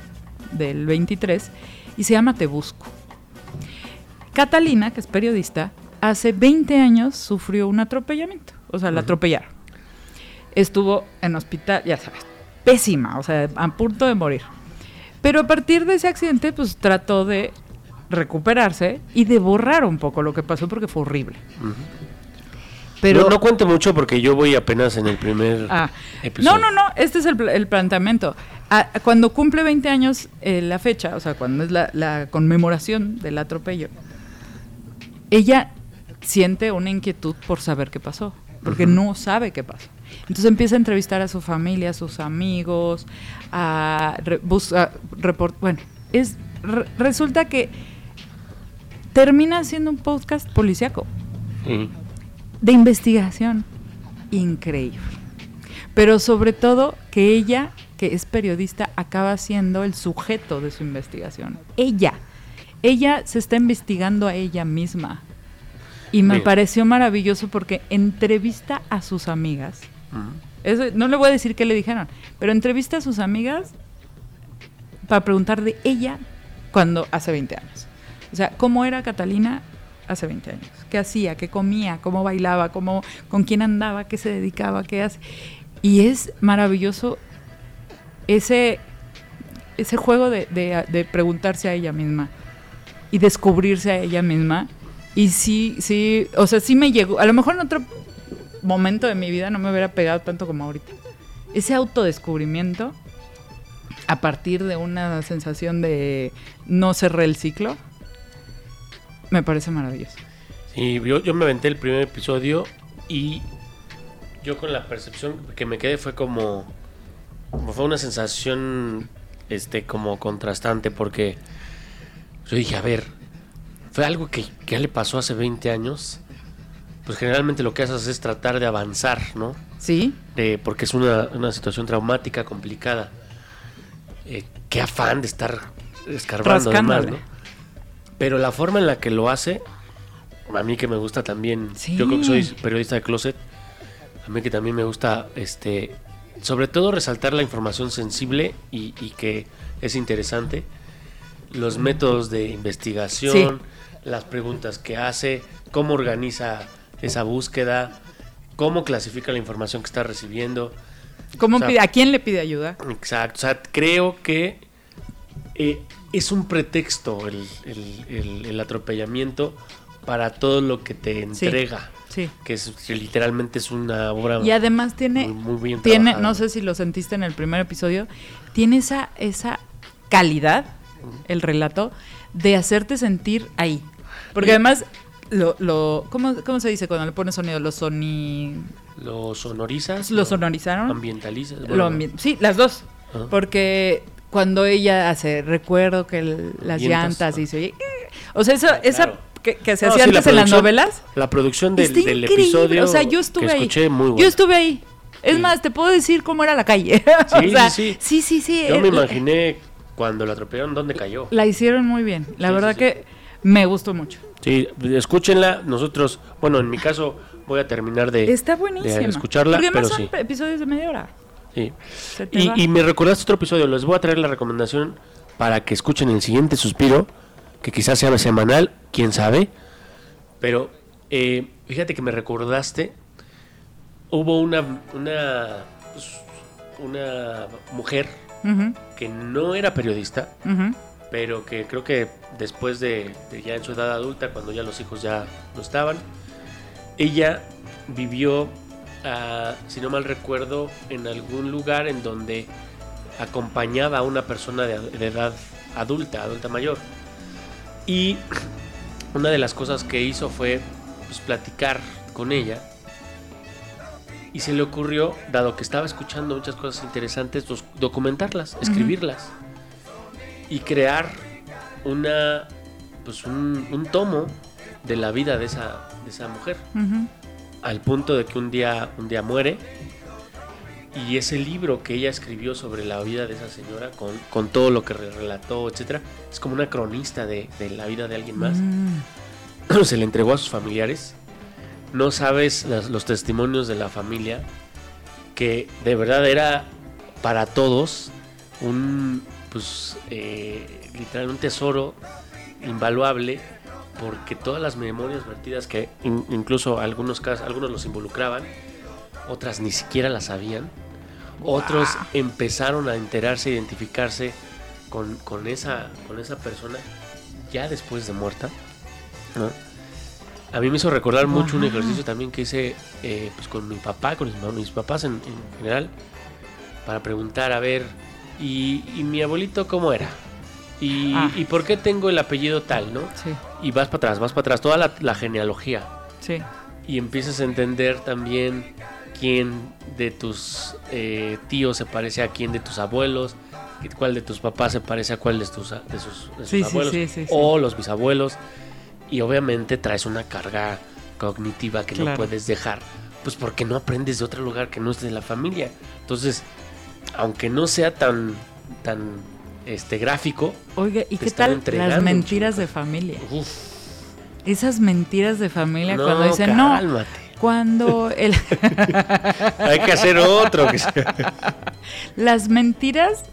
del 23 y se llama Te Busco. Catalina, que es periodista, hace 20 años sufrió un atropellamiento, o sea, la atropellaron. Estuvo en hospital, ya sabes, pésima, o sea, a punto de morir. Pero a partir de ese accidente, pues trató de recuperarse y de borrar un poco lo que pasó porque fue horrible. Pero no, no cuente mucho porque yo voy apenas en el primer Ah, episodio. no, no, no, este es el, pla- el planteamiento. Ah, cuando cumple 20 años eh, la fecha, o sea, cuando es la, la conmemoración del atropello, ella siente una inquietud por saber qué pasó, porque no sabe qué pasó. Entonces empieza a entrevistar a su familia, a sus amigos, a re- busca report, bueno, es re- resulta que termina siendo un podcast policíaco Sí. de investigación increíble. Pero sobre todo que ella, que es periodista, acaba siendo el sujeto de su investigación. Ella. Ella se está investigando a ella misma. Y me pareció maravilloso porque entrevista a sus amigas. Eso, no le voy a decir qué le dijeron, pero entrevista a sus amigas para preguntar de ella cuando hace 20 años. O sea, ¿cómo era Catalina hace 20 años? ¿Qué hacía? ¿Qué comía? ¿Cómo bailaba? ¿Cómo, ¿Con quién andaba? ¿Qué se dedicaba? ¿Qué hace? Y es maravilloso ese, ese juego de, preguntarse a ella misma y descubrirse a ella misma. Y sí, sí, o sea, sí me llegó. A lo mejor en otro momento de mi vida no me hubiera pegado tanto como ahorita. Ese autodescubrimiento a partir de una sensación de no cerré el ciclo, me parece maravilloso. Sí, yo, me aventé el primer episodio y yo con la percepción que me quedé fue como, fue una sensación este como contrastante porque yo dije, a ver, fue algo que, que ya le pasó hace 20 años pues generalmente lo que haces es tratar de avanzar, ¿no? Sí. De, porque es una, una situación traumática, complicada. Eh, qué afán de estar escarbando además. ¿no? Pero la forma en la que lo hace, a mí que me gusta también, Sí. yo creo que soy periodista de closet, a mí que también me gusta, este, sobre todo resaltar la información sensible y, y que es interesante, los métodos de investigación, las preguntas que hace, cómo organiza esa búsqueda, cómo clasifica la información que está recibiendo. ¿Cómo O sea, pide, ¿A quién le pide ayuda? Exacto, o sea, creo que eh, es un pretexto el, el- el- el atropellamiento para todo lo que te entrega, Sí. que, es, que literalmente es una obra Y además tiene, muy, muy bien tiene, trabajada. no sé si lo sentiste en el primer episodio, tiene esa, esa calidad, el relato, de hacerte sentir ahí. Porque además, lo, lo, ¿cómo, ¿cómo se dice cuando le pones sonido? Lo soni... Lo sonorizas, Lo sonorizaron. ambientalizas. Lo bueno, ambi- sí, las dos. Porque cuando ella hace, recuerdo que el- las Llantas, llantas ah. y se oye, O sea, eso, esa claro. que, que se No, hacía sí, la antes en las novelas. La producción del, episodio O sea, yo estuve que ahí. escuché muy bueno. Yo estuve ahí. Es Sí. más, te puedo decir cómo era la calle. O Sí, sea, sí, sí, sí, sí. Yo me eh, imaginé cuando la atropellaron dónde cayó. La hicieron muy bien. La verdad que me gustó mucho. Sí, escúchenla. Nosotros, bueno, en mi caso voy a terminar de, Está buenísima. de escucharla, Porque además pero son sí. episodios de media hora. sí. Y, y me recordaste otro episodio. Les voy a traer la recomendación para que escuchen el siguiente suspiro, que quizás sea semanal, quién sabe. Pero eh, fíjate que me recordaste. Hubo una, una, pues, una mujer que no era periodista, ujú. Pero que creo que después de, de ya en su edad adulta, cuando ya los hijos ya no estaban, ella vivió, ah, si no mal recuerdo, en algún lugar en donde acompañaba a una persona de, de edad adulta, adulta mayor. Y una de las cosas que hizo fue pues, platicar con ella. Y se le ocurrió, dado que estaba escuchando muchas cosas interesantes, documentarlas, escribirlas y crear una pues un, un tomo de la vida de esa, de esa mujer al punto de que un día un día muere y ese libro que ella escribió sobre la vida de esa señora con, con todo lo que re- relató etcétera es como una cronista de, de la vida de alguien más Mm. se le entregó a sus familiares. No sabes las- los testimonios de la familia, que de verdad era para todos un, pues, eh, literal, un tesoro invaluable, porque todas las memorias vertidas que in- incluso algunos casos, algunos los involucraban, otras ni siquiera las sabían, otros empezaron a enterarse, a identificarse con, con esa, con esa persona ya después de muerta. ¿no? A mí me hizo recordar mucho un ejercicio también que hice eh, pues con mi papá, con mis, mis papás en, en general, para preguntar, a ver, ¿y, y mi abuelito cómo era? ¿Y, Ah. ¿Y por qué tengo el apellido tal, no? Sí, Y vas para atrás, vas para atrás, toda la, la genealogía. sí. Y empiezas a entender también quién de tus eh, tíos se parece a quién de tus abuelos, cuál de tus papás se parece a cuál de, tus, de sus, de sus Sí, abuelos, sí, sí, sí. o los bisabuelos. Y obviamente traes una carga cognitiva que no puedes dejar, pues porque no aprendes de otro lugar que no es de la familia. Entonces, aunque no sea tan, tan este, gráfico, Oiga, ¿y qué tal las mentiras de familia? uf, Esas mentiras de familia no, cuando dicen, no, cuando el, Hay que hacer otro. que las mentiras,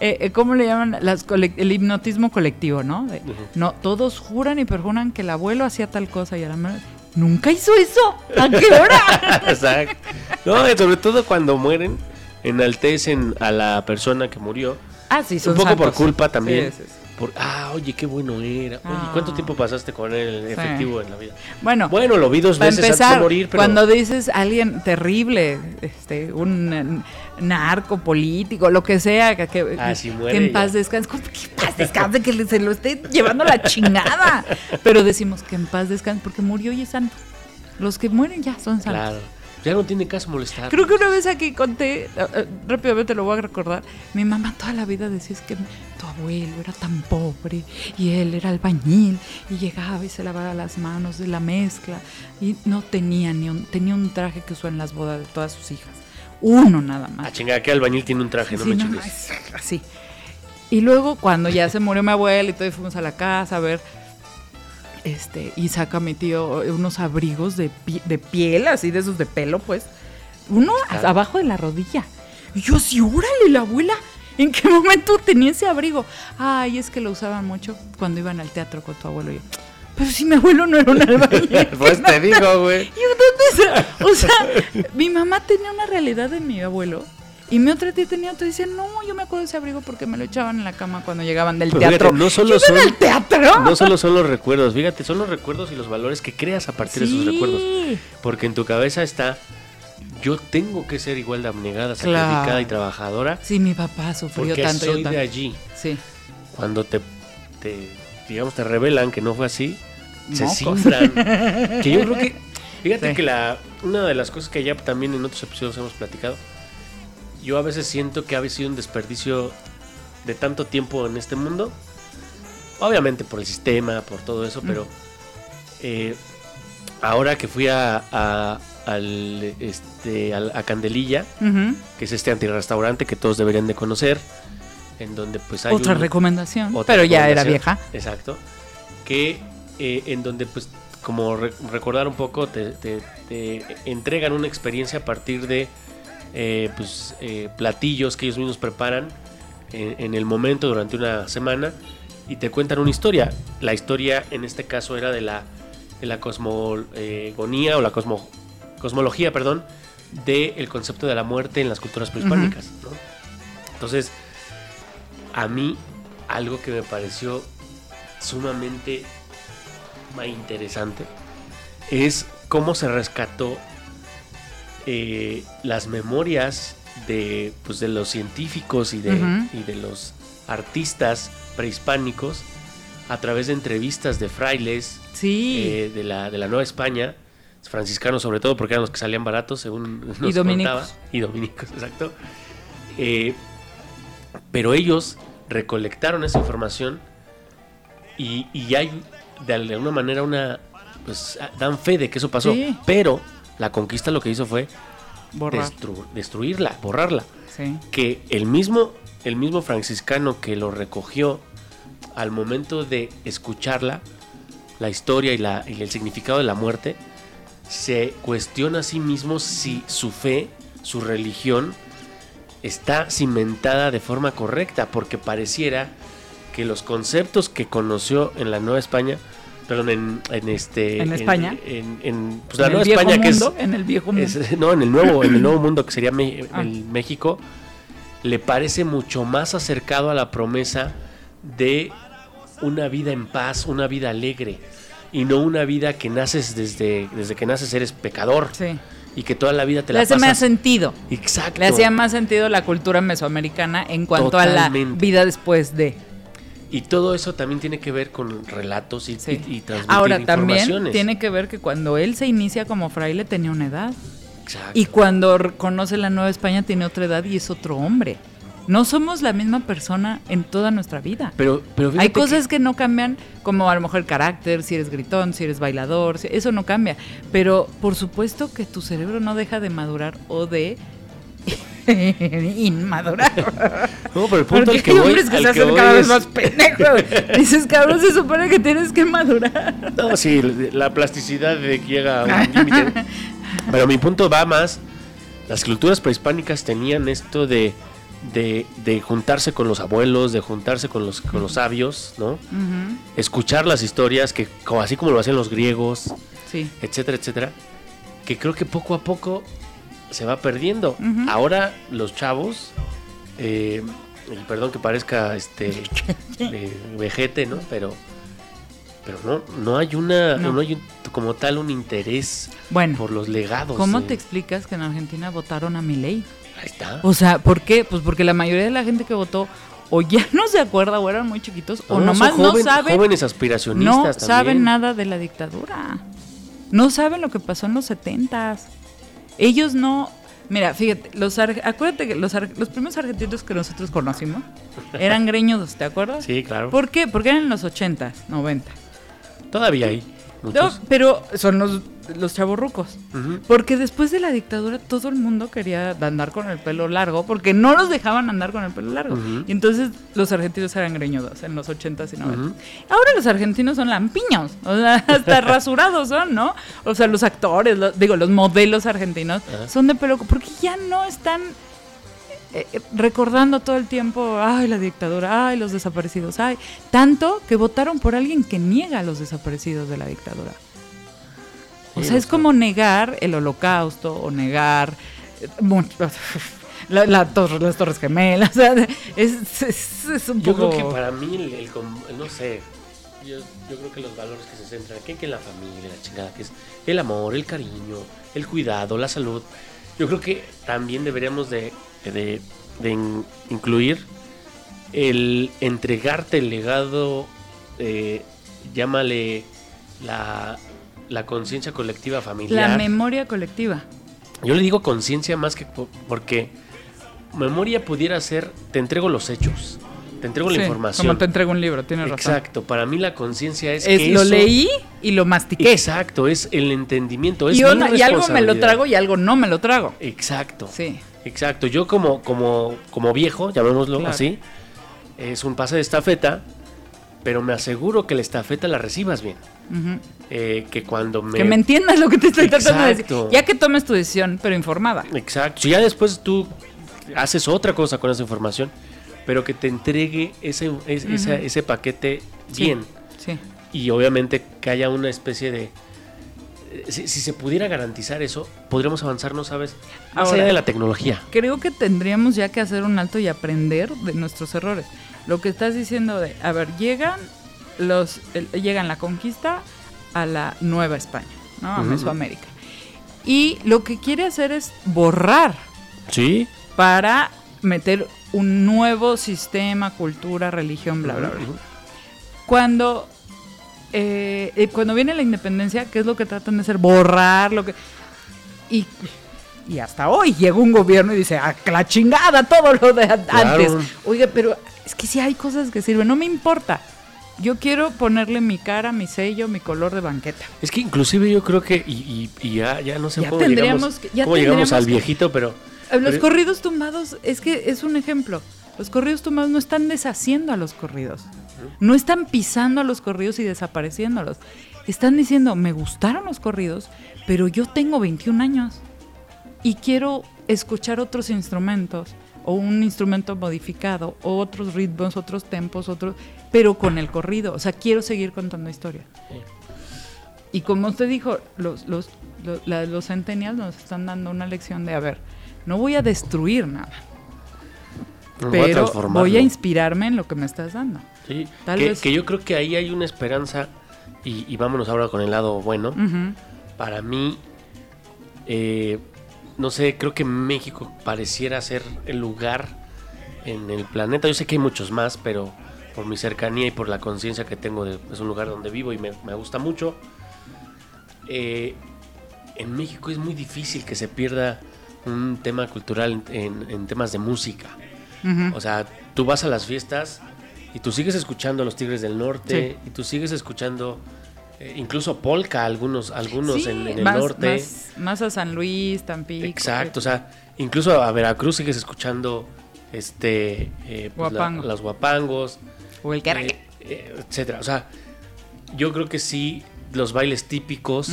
eh, eh, ¿cómo le llaman? Las el hipnotismo colectivo, ¿no? De. No, todos juran y perjuran que el abuelo hacía tal cosa y a la madre, nunca hizo eso. ¿A qué hora? Exacto. No, y sobre todo cuando mueren, enaltecen a la persona que murió. ah, sí, son un poco por culpa también. Sí, sí, sí. Por, ah, oye, qué bueno era. Oye, Ah. ¿cuánto tiempo pasaste con él Sí. efectivo en la vida? Bueno, Bueno, lo vi dos veces antes de empezar, morir, pero cuando dices alguien terrible, este, un narco político, lo que sea, que, que- Ah, si muere que en paz descanse, ¿cómo que en paz descanse, que se lo esté llevando la chingada. Pero decimos que en paz descanse porque murió y es santo. Los que mueren ya son santos. claro. Ya no tiene caso molestar. Creo que una vez aquí conté, eh, eh, rápidamente lo voy a recordar, mi mamá toda la vida decía es que tu abuelo era tan pobre y él era albañil y llegaba y se lavaba las manos de la mezcla y no tenía ni un, tenía un traje que usó en las bodas de todas sus hijas. Uno nada más. Ah, chingada, que albañil tiene un traje, no Sí, me no, chingues. así. Y luego cuando ya se murió mi abuela y todo, y fuimos a la casa a ver, este, y saca mi tío unos abrigos de, pi- de piel, así de esos de pelo, pues, uno Claro. abajo de la rodilla. Y yo así, órale, la abuela, ¿en qué momento tenía ese abrigo? Ay, es que lo usaban mucho cuando iban al teatro con tu abuelo. Y yo, pero si mi abuelo no era un albañil. Pues te digo, güey. ¿Y O sea, mi mamá tenía una realidad de mi abuelo y mi otra tía tenía otra. Y decía, no, yo me acuerdo de ese abrigo porque me lo echaban en la cama cuando llegaban del Pero teatro. fíjate, no solo ¿Iban son- al teatro? No solo son los recuerdos, fíjate, son los recuerdos y los valores que creas a partir de esos recuerdos. Porque en tu cabeza está, yo tengo que ser igual de abnegada, Claro. sacrificada y trabajadora, Sí, mi papá sufrió porque tanto. yo soy de también. allí. Sí. Cuando te, te, digamos, te revelan que no fue así, se cifran. que yo creo que, fíjate Sí. que la, una de las cosas que ya también en otros episodios hemos platicado, yo a veces siento que ha sido un desperdicio de tanto tiempo en este mundo. Obviamente por el sistema, por todo eso, pero eh, ahora que fui a, a, al, este, al- a Candelilla, que es este antirrestaurante que todos deberían de conocer, en donde pues hay Otra un- recomendación. otra pero ya era vieja. Exacto. Que eh, en donde, pues, como re- recordar un poco, te, te- te entregan una experiencia a partir de eh, pues, eh, platillos que ellos mismos preparan en, en el momento durante una semana y te cuentan una historia. La historia en este caso era de la, de la cosmogonía o la cosmo- cosmología, perdón, del concepto de la muerte en las culturas prehispánicas. ¿no? Entonces, a mí algo que me pareció sumamente ma- interesante es cómo se rescató eh, las memorias de, pues, de los científicos y de, y de los artistas prehispánicos a través de entrevistas de frailes Sí. eh, de, la, de la Nueva España, franciscanos sobre todo, porque eran los que salían baratos, según nos dominicos. contaba. Y dominicos, exacto. Eh, pero ellos recolectaron esa información y, y hay de alguna manera una... Pues dan fe de que eso pasó. Sí. Pero la conquista lo que hizo fue destru- destruirla, borrarla Sí. que el mismo, el mismo franciscano que lo recogió al momento de escucharla, la historia y, la, y el significado de la muerte, se cuestiona a sí mismo si su fe, su religión, está cimentada de forma correcta, porque pareciera que los conceptos que conoció en la Nueva España, perdón, en, en este... ¿En España? En, en, pues, la Nueva viejo España, que es, mundo, en el viejo mundo. es- no, en el nuevo, en el nuevo mundo que sería Me- Ah. el México, le parece mucho más acercado a la promesa de una vida en paz, una vida alegre, y no una vida que naces desde, desde que naces eres pecador sí. y que toda la vida te Le la hace más pasas. sentido. Exacto. Le hacía más sentido la cultura mesoamericana en cuanto a la vida después de. Y todo eso también tiene que ver con relatos y, Sí. y- y transmitir Ahora también tiene que ver que cuando él se inicia como fraile tenía una edad Exacto. y cuando conoce la Nueva España tiene otra edad y es otro hombre. No somos la misma persona en toda nuestra vida. pero, pero Hay que- cosas que... no cambian, como a lo mejor el carácter, si eres gritón, si eres bailador, si- eso no cambia. Pero por supuesto que tu cerebro no deja de madurar o de inmadurar. No, pero el punto Porque al que hay voy, hombres que se hacen cada vez es- más pendejos. Dices, cabrón, se supone que tienes que madurar. No, sí, la plasticidad de que llega a un límite. Pero mi punto va más. Las culturas prehispánicas tenían esto de, de, de juntarse con los abuelos, de juntarse con los, con los sabios, ¿no? Escuchar las historias, que así como lo hacían los griegos, Sí. etcétera, etcétera. Que creo que poco a poco se va perdiendo. Ahora los chavos, eh, perdón que parezca este eh, vejete, ¿no? Pero, pero no, no hay una, No. no. hay un- como tal un interés Bueno, por los legados. ¿cómo de- te explicas que en Argentina votaron a Milei? Ahí está. O sea, ¿por qué? Pues porque la mayoría de la gente que votó o ya no se acuerda o eran muy chiquitos o No, nomás son no joven- saben jóvenes aspiracionistas no también. saben nada de la dictadura. No saben lo que pasó en los setentas. Ellos no. Mira, fíjate, los ar- acuérdate que los, ar- los primeros argentinos que nosotros conocimos eran greñudos, ¿te acuerdas? Sí, claro. ¿Por qué? Porque eran en los 80s, 90. Todavía hay. No, muchos. pero son los, los chavorrucos. Ujú. Porque después de la dictadura todo el mundo quería andar con el pelo largo porque no los dejaban andar con el pelo largo. Y entonces los argentinos eran greñudos en los 80s y 90s. Ujú. Ahora los argentinos son lampiños, o sea, hasta rasurados son, ¿no? O sea, los actores, los- digo, los modelos argentinos son de pelo porque ya no están eh, eh, recordando todo el tiempo, ay, la dictadura, ay, los desaparecidos, ay, tanto que votaron por alguien que niega a los desaparecidos de la dictadura. O sea, es como negar el holocausto o negar eh, la- la las Torres Gemelas. O sea, es, es- es un Yo poco... creo que para mí, el, el com- no sé, yo, yo creo que los valores que se centran aquí, que en la familia, la chingada, que es el amor, el cariño, el cuidado, la salud, yo creo que también deberíamos de, de- de in- incluir el entregarte el legado, eh, llámale la, la conciencia colectiva familiar. La memoria colectiva. Yo le digo conciencia más que po- porque memoria pudiera ser, te entrego los hechos, te entrego Sí, la información. Como te entrego un libro, tienes razón. Exacto, para mí la conciencia es, Es, que lo eso- leí y lo mastiqué. Exacto, es el entendimiento, es y, una- y algo me lo trago y algo no me lo trago. Exacto. Sí. Exacto, yo como, como, como viejo, llamémoslo Claro. así, es un pase de estafeta, pero me aseguro que la estafeta la recibas bien. Eh, que cuando me... Que me entiendas lo que te estoy tratando de Exacto. decir. Ya que tomes tu decisión, pero informada. Exacto, si ya después tú haces otra cosa con esa información, pero que te entregue ese, es- esa- ese paquete Sí. bien. Sí. Y obviamente que haya una especie de... eh, Si, si se pudiera garantizar eso, podríamos avanzar, ¿no sabes? Más Ahora- allá de la tecnología. Creo que tendríamos ya que hacer un alto y aprender de nuestros errores. Lo que estás diciendo de, a ver, llegan los el- llegan la conquista a la Nueva España, ¿no? A Ujú. Mesoamérica. Y lo que quiere hacer es borrar Sí. para meter un nuevo sistema, cultura, religión, bla, bla, bla. Cuando, eh, eh, cuando viene la independencia, ¿qué es lo que tratan de hacer? Borrar lo que... Y, y hasta hoy llega un gobierno y dice, a la chingada todo lo de a- Claro. antes. Oiga, pero es que sí hay cosas que sirven, no me importa. Yo quiero ponerle mi cara, mi sello, mi color de banqueta. Es que inclusive yo creo que, y, y- y ya, ya no sé Ya cómo tendríamos llegamos, que- ya cómo llegamos al viejito, pero... Eh, Los pero- corridos tumbados, es que es un ejemplo. Los corridos tumbados no están deshaciendo a los corridos. No están pisando a los corridos y desapareciéndolos. Están diciendo, me gustaron los corridos, pero yo tengo 21 años y quiero escuchar otros instrumentos o un instrumento modificado o otros ritmos, otros tempos, otros, pero con el corrido. O sea, quiero seguir contando historia. Y como usted dijo, los, los, los, la- los centennials nos están dando una lección de, a ver, no voy a destruir nada, Nos voy a pero voy a inspirarme en lo que me estás dando. Sí, Tal que, vez- que yo creo que ahí hay una esperanza, y, y vámonos ahora con el lado bueno. Para mí, eh, no sé, creo que México pareciera ser el lugar en el planeta. Yo sé que hay muchos más, pero por mi cercanía y por la conciencia que tengo, de, es un lugar donde vivo y me, me gusta mucho. Eh, en México es muy difícil que se pierda un tema cultural en, en temas de música. O sea, tú vas a las fiestas y tú sigues escuchando a los Tigres del Norte Sí. y tú sigues escuchando eh, incluso polka algunos algunos Sí, en, en el más, norte. Más, más a San Luis, Tampico. Exacto, o sea, incluso a Veracruz sigues escuchando este eh, pues, la- los guapangos, O el eh, que eh, etcétera. O sea, yo creo que sí los bailes típicos,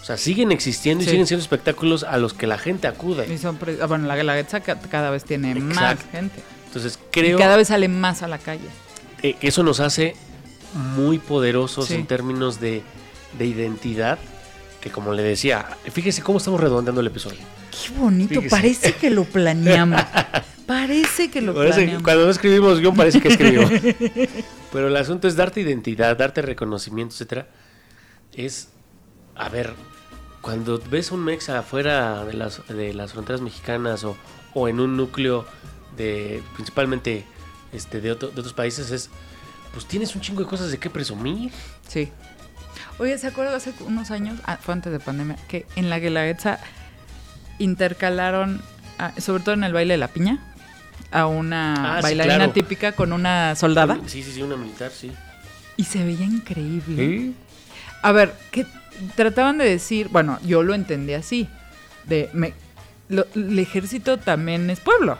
o sea, siguen existiendo y siguen siendo espectáculos a los que la gente acude. Y son bueno, la Guelaguetza ca- cada vez tiene más gente. Entonces Y creo cada vez sale más a la calle. eh, que eso nos hace muy poderosos Sí. en términos de, de identidad. Que como le decía, fíjese cómo estamos redondeando el episodio. Qué bonito, Fíjese. parece que lo planeamos. parece que lo Parece planeamos. cuando no escribimos guion parece que escribimos. Pero el asunto es darte identidad, darte reconocimiento, etcétera. Es, a ver, cuando ves un mexa afuera de las, de las fronteras mexicanas o, o en un núcleo de principalmente este, de, otro- de otros países, es, pues tienes un chingo de cosas de qué presumir. Sí. Oye, ¿se acuerda hace unos años, ah, fue antes de pandemia, que en la Guelaguetza intercalaron, a- sobre todo en el baile de la piña, a una Ah, sí, bailarina claro. típica con una soldada Sí, sí, sí, una militar, sí. y se veía increíble. Sí. A ver, que trataban de decir, bueno, yo lo entendí así, de me- lo- el ejército también es pueblo.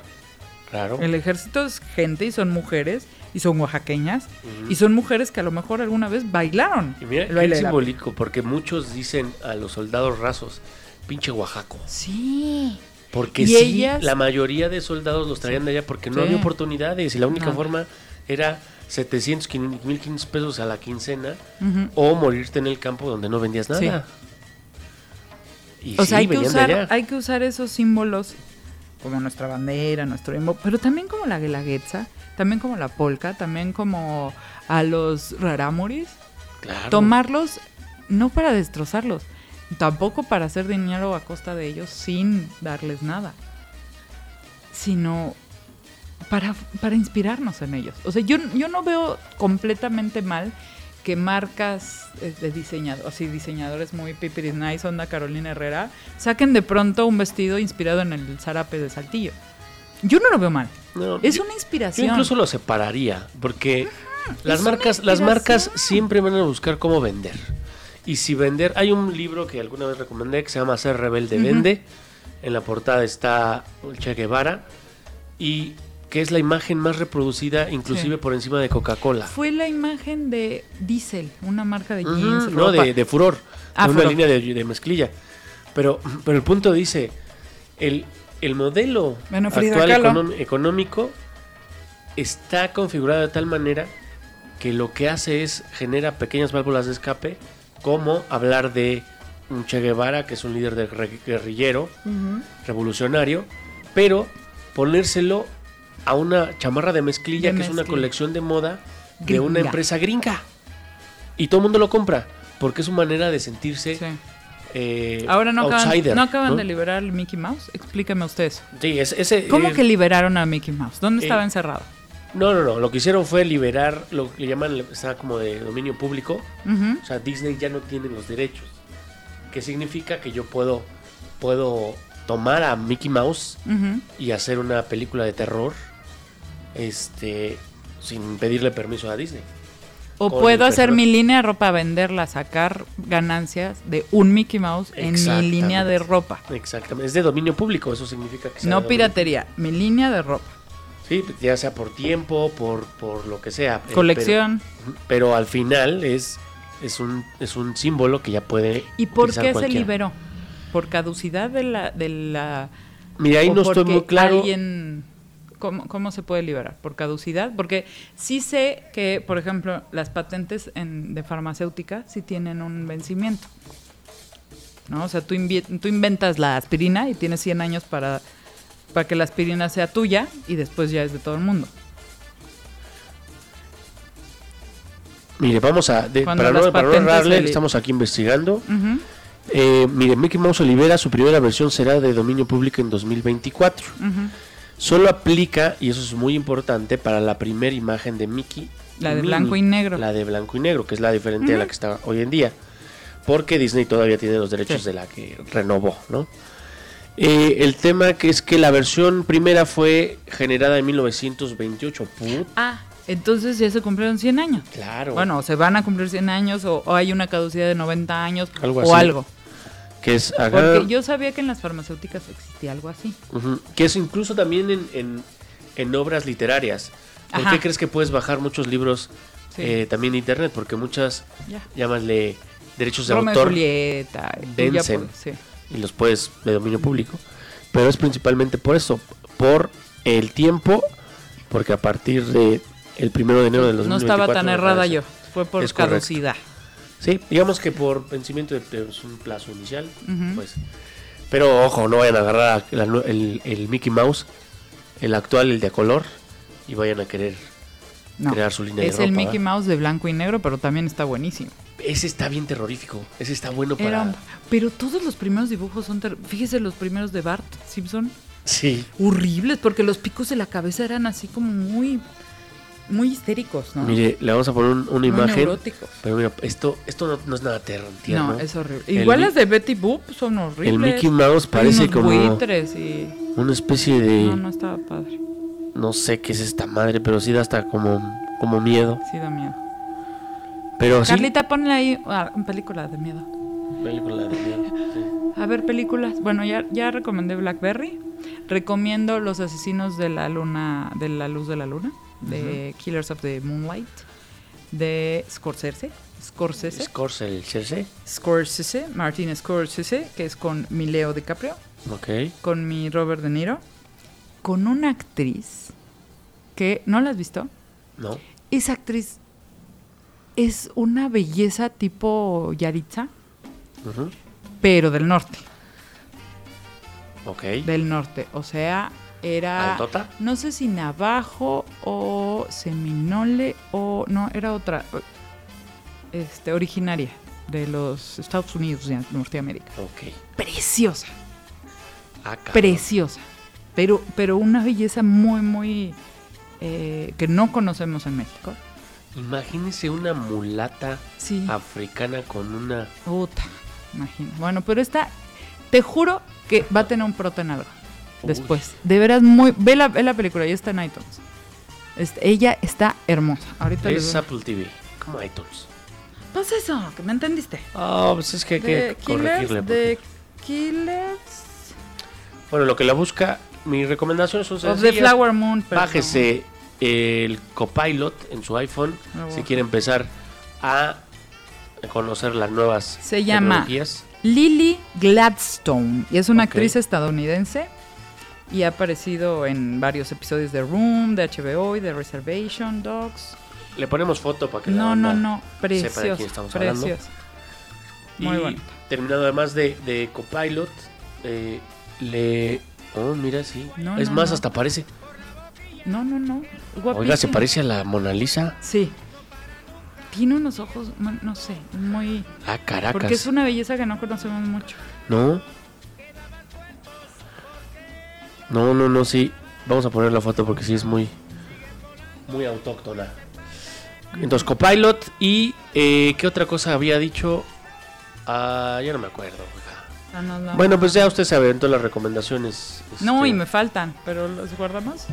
Claro. El ejército es gente y son mujeres y son oaxaqueñas y son mujeres que a lo mejor alguna vez bailaron Y mira, baile la- simbólico, porque muchos dicen a los soldados rasos, pinche Oaxaco. Sí. Porque sí, ellas- la mayoría de soldados los traían de allá porque no Sí. había oportunidades y la única No. forma era 700, 500, 1500 pesos a la quincena o morirte en el campo donde no vendías nada. Sí. Y O sea, que, usar, hay que usar esos símbolos como nuestra bandera, nuestro embo, pero también como la guelaguetza, también como la polka, también como a los rarámuris, Claro. tomarlos no para destrozarlos, tampoco para hacer dinero a costa de ellos sin darles nada, sino para, para inspirarnos en ellos. O sea, yo, yo no veo completamente mal que marcas de diseñador, así diseñadores muy pipiris nice, onda Carolina Herrera, saquen de pronto un vestido inspirado en el zarape de Saltillo. Yo no lo veo mal. No, Es yo- una Yo inspiración. incluso lo separaría, porque las marcas, las marcas siempre van a buscar cómo vender. Y si vender, hay un libro que alguna vez recomendé que se llama Ser Rebelde. Vende. En la portada está Che Guevara y que es la imagen más reproducida, inclusive Sí. por encima de Coca-Cola. Fue la imagen de Diesel, una marca de jeans. no, de, de furor, Ah, de una Furor. línea de, de mezclilla. Pero, pero el punto dice, el, el modelo actual económico está configurado de tal manera que lo que hace es genera pequeñas válvulas de escape, como hablar de un Che Guevara, que es un líder de guerrillero, revolucionario, pero ponérselo a una chamarra de mezclilla, De que es una colección de moda de una empresa gringa. Y todo el mundo lo compra, porque es su manera de sentirse Sí. Eh, Ahora no acaban, outsider. no acaban ¿no? de liberar al Mickey Mouse. Explíqueme usted eso. Sí, es- ese, ¿Cómo eh, que liberaron a Mickey Mouse? ¿Dónde eh, estaba encerrado? No, no, no. Lo que hicieron fue liberar lo que llaman, está como de dominio público. O sea, Disney ya no tiene los derechos. Que significa que yo puedo, puedo tomar a Mickey Mouse y hacer una película de terror este sin pedirle permiso a Disney. O puedo hacer mi línea de ropa, venderla, sacar ganancias de un Mickey Mouse en mi línea de ropa. Exactamente. Es de dominio público, eso significa que sea No piratería, mi línea de ropa. Sí, ya sea por tiempo, por, por lo que sea. eh, Colección. Pero, pero al final es, es, un, es un símbolo que ya puede. ¿Y por qué se liberó? ¿Por caducidad de la... De la Mira, ahí no estoy muy claro. alguien- ¿cómo, ¿Cómo se puede liberar? ¿Por caducidad? Porque sí sé que, por ejemplo, las patentes en- de farmacéutica sí tienen un vencimiento. ¿No? O sea, tú, tú inventas la aspirina y tienes 100 años para, para que la aspirina sea tuya y después ya es de todo el mundo. Mire, vamos a. de- para, no, para no errarle, estamos aquí investigando. Eh, mire, Mickey Mouse Olivera, su primera versión será de dominio público en 2024. Ujú. Solo aplica, y eso es muy importante, para la primera imagen de Mickey. La de Minnie, blanco y negro. La de blanco y negro, que es la diferente a la que está hoy en día. Porque Disney todavía tiene los derechos Sí. de la que renovó, ¿no? Eh, el tema que es que la versión primera fue generada en 1928. Put, Ah, entonces ya se cumplieron 100 años. claro. Bueno, o se van a cumplir 100 años o, o hay una caducidad de 90 años Algo o así. algo. Que es acá- Porque yo sabía que en las farmacéuticas existía algo así. Que es incluso también en, en- en obras literarias. ¿Por Ajá. qué crees que puedes bajar muchos libros Sí. eh, también de internet? Porque muchas, Ya. derechos de autor Julieta. vencen. sí. y los puedes de dominio público. Pero es principalmente por eso, por el tiempo, porque a partir de el primero de enero del No 2024 estaba tan errada yo. Fue por Es correcto. Sí, digamos que por vencimiento de, de un plazo inicial, pues. Pero ojo, no vayan a agarrar la el, el Mickey Mouse, el actual, el de color, y vayan a querer No. crear su línea Es de el ropa. Mickey ¿va? Mouse de blanco y negro, pero también está buenísimo. Ese está bien terrorífico, ese está bueno para... Era Pero todos los primeros dibujos son... ter- Fíjese los primeros de Bart Simpson. Sí, Horribles, porque los picos de la cabeza eran así como muy... muy histéricos, ¿no? Mire, le vamos a poner un- una Muy imagen. neuróticos. Pero mira, esto, esto no, no es nada tierno. No, es horrible. Igual las de Betty Boop son horribles. El Mickey Mouse parece unos como buitres y... una especie de. No, No, no estaba padre. sé qué es esta madre, pero sí da hasta como, como miedo. Sí da miedo. Pero sí. Carlita, ponle ahí ah, una película de miedo. Película de miedo, sí. A ver, películas. Bueno, ya, ya recomendé Blackberry. Recomiendo Los Asesinos de la Luna, de la Luz de la Luna, de Killers of the Moonlight, de Scorsese. Scorsese. Scorsese. Scorsese, Martin Scorsese, que es con mi Leo DiCaprio, Ok. con mi Robert De Niro, con una actriz que, ¿no la has visto? No. Esa actriz es una belleza tipo Yaritza, pero del norte. Ok. Del norte. O sea, era. ¿Altota? No sé si Navajo o Seminole o. No, era otra. Este, originaria de los Estados Unidos, de Norteamérica. Ok. Preciosa, Ah, preciosa. Pero, pero una belleza muy, muy. eh, que no conocemos en México. Imagínese una mulata Sí. africana con una. Puta, imagina. Bueno, pero esta, te juro que va a tener un prote Uy. Después. De veras, muy. Ve la, ve la película, ya está en iTunes. Este, ella está hermosa. Ahorita Es Apple TV. Como iTunes. Pues eso, que me entendiste. Ah, pues es que hay que corregirle. De Killers Bueno, lo que la busca, mi recomendación son of the sencillas. Flower Moon. perdón. Bájese el Copilot en su iPhone Ah, si quiere empezar a conocer las nuevas Se llama tecnologías. Lily Gladstone y es una actriz estadounidense y ha aparecido en varios episodios de Room, de HBO y de Reservation Dogs. Le ponemos foto para que la No, no, no, sepa de quién estamos hablando. Muy y terminado además de, de Copilot, eh, le... Oh, mira, sí. No, es no, más, no. hasta parece... No, no, no. Oiga, se parece a la Mona Lisa. Sí. Tiene unos ojos, no sé, muy... Ah, Caracas. Porque es una belleza que no conocemos mucho. No. No, no, no, sí. Vamos a poner la foto porque sí es muy... Muy autóctona. Entonces, Copilot y... eh, ¿Qué otra cosa había dicho? Ah, ya no me acuerdo. oiga. Ah, no, no. Bueno, pues ya usted sabe, todas las recomendaciones. No, este, y me faltan, pero los guardamos.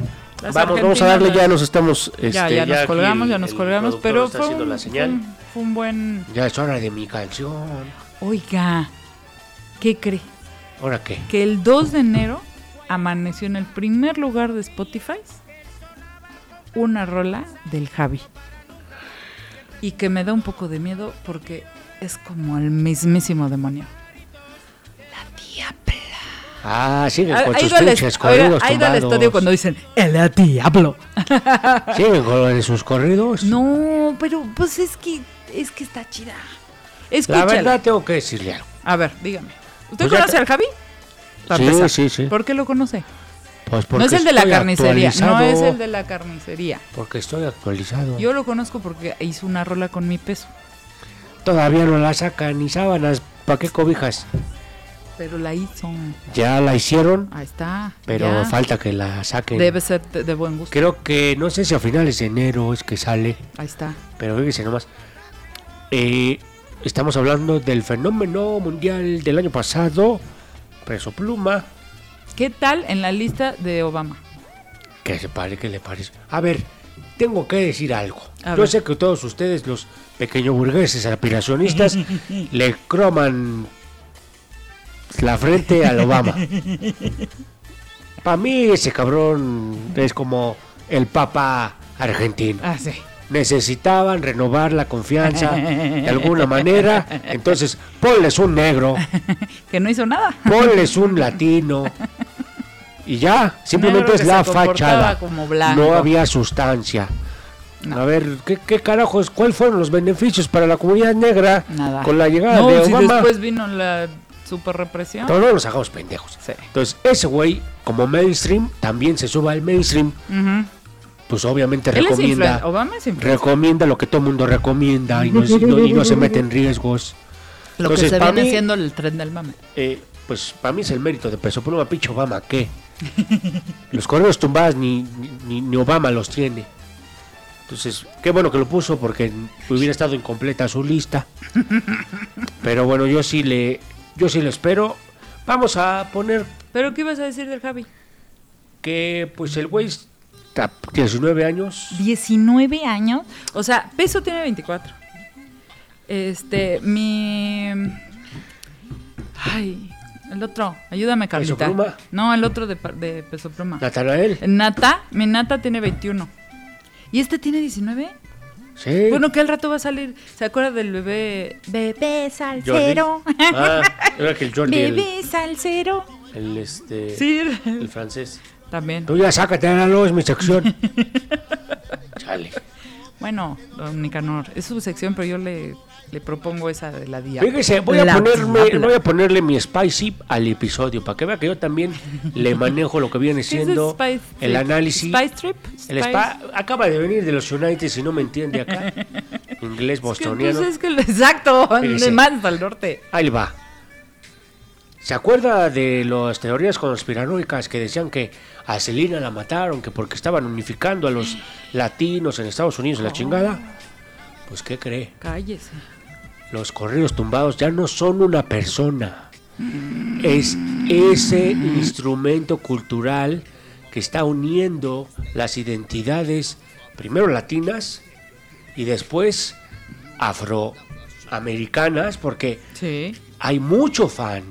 Las Vamos, vamos a darle, ya nos estamos... Ya, este, ya nos colgamos, el- ya nos colgamos, pero fue haciendo un, la fue señal. un- fue un buen... Ya es hora de mi canción. Oiga, ¿qué cree? ¿Ahora qué? Que el 2 de enero amaneció en el primer lugar de Spotify una rola del Javi. Y que me da un poco de miedo porque es como el mismísimo demonio. La diabla. Ah, siguen Ha, con sus pinches corridos ha ido al estadio cuando dicen el diablo. Siguen con sus corridos. No, pero pues es que es que está chida. La Escúchala. verdad tengo que decirle algo. A ver, dígame. ¿Usted Pues conoce te- al Javi? Para Sí, empezar. sí, sí. ¿Por qué lo conoce? Pues No es el de la carnicería, no es el de la carnicería. Porque estoy actualizado. Yo lo conozco porque hizo una rola con mi peso, Todavía no la sacan ni sábanas. ¿Para qué cobijas? pero la hizo. Ya la hicieron, Ahí está. pero ya. falta que la saquen. Debe ser de, de buen gusto. Creo que, no sé si a finales de enero es que sale, Ahí está. pero fíjese nomás. Eh, estamos hablando del fenómeno mundial del año pasado, Preso Pluma. ¿Qué tal en la lista de Obama? ¿Qué se pare? ¿Qué le parece? A ver, tengo que decir algo. A Yo ver. sé que todos ustedes, los pequeños burgueses aspiracionistas, le croman la frente al Obama. Para mí ese cabrón es como el papa argentino. Ah, sí. Necesitaban renovar la confianza de alguna manera. Entonces, ponles un negro, Que no hizo nada. ponles un latino. Y ya, simplemente es la fachada. como. No había sustancia. No. A ver, ¿qué, ¿qué carajos? ¿Cuáles fueron los beneficios para la comunidad negra Nada. con la llegada no, de si Obama? después vino la super represión. No, no nos hagamos pendejos. Sí. Entonces, ese güey, como mainstream, también se suba al mainstream. Pues obviamente Él recomienda, es recomienda lo que todo el mundo recomienda y no, es- no- y no se mete en riesgos. Lo que Entonces, se pa' viene mí- siendo el tren del mame. Eh, pues para mí es el mérito de Peso Pluma, pinche Obama, ¿qué? Los correos tumbados ni, ni, ni Obama los tiene. Entonces, qué bueno que lo puso porque hubiera estado incompleta su lista. Pero bueno, yo sí le, yo sí le espero. Vamos a poner ¿Pero qué ibas a decir del Javi? que pues el güey 19 años. 19 años. O sea, peso tiene 24. Este, mi. Ay, el otro. Ayúdame, Carlita. Pluma? No, el otro de, de peso pluma. Natanael. Nata, mi Nata tiene 21. ¿Y este tiene 19? Sí. Bueno, que al rato va a salir. ¿Se acuerda del bebé? Bebé salsero. Jordi. Ah, era que el Jordi, el, bebé salsero. el, este, Sí, el francés. También. Tú ya sácate, Lalo, es mi sección. Chale. Bueno, don Nicanor, es su sección, pero yo le, le propongo esa de la diabla. Fíjese, voy a La ponerme, diabla. voy a ponerle mi spicy al episodio para que vea que yo también le manejo lo que viene ¿Qué es siendo Spice el Trip? análisis. Spice Trip? El Spice- spa acaba de venir de los United, si no me entiende acá. Inglés Es que, bostoniano. pues, es que exacto, Fíjese. de más al norte. Ahí va. ¿Se acuerda de las teorías conspiranoicas que decían que a Celina la mataron, que porque estaban unificando a los latinos en Estados Unidos, la chingada? Pues, ¿qué cree? Cállese. Los corridos tumbados ya no son una persona. Es ese instrumento cultural que está uniendo las identidades, primero latinas y después afroamericanas, porque Sí. hay mucho fan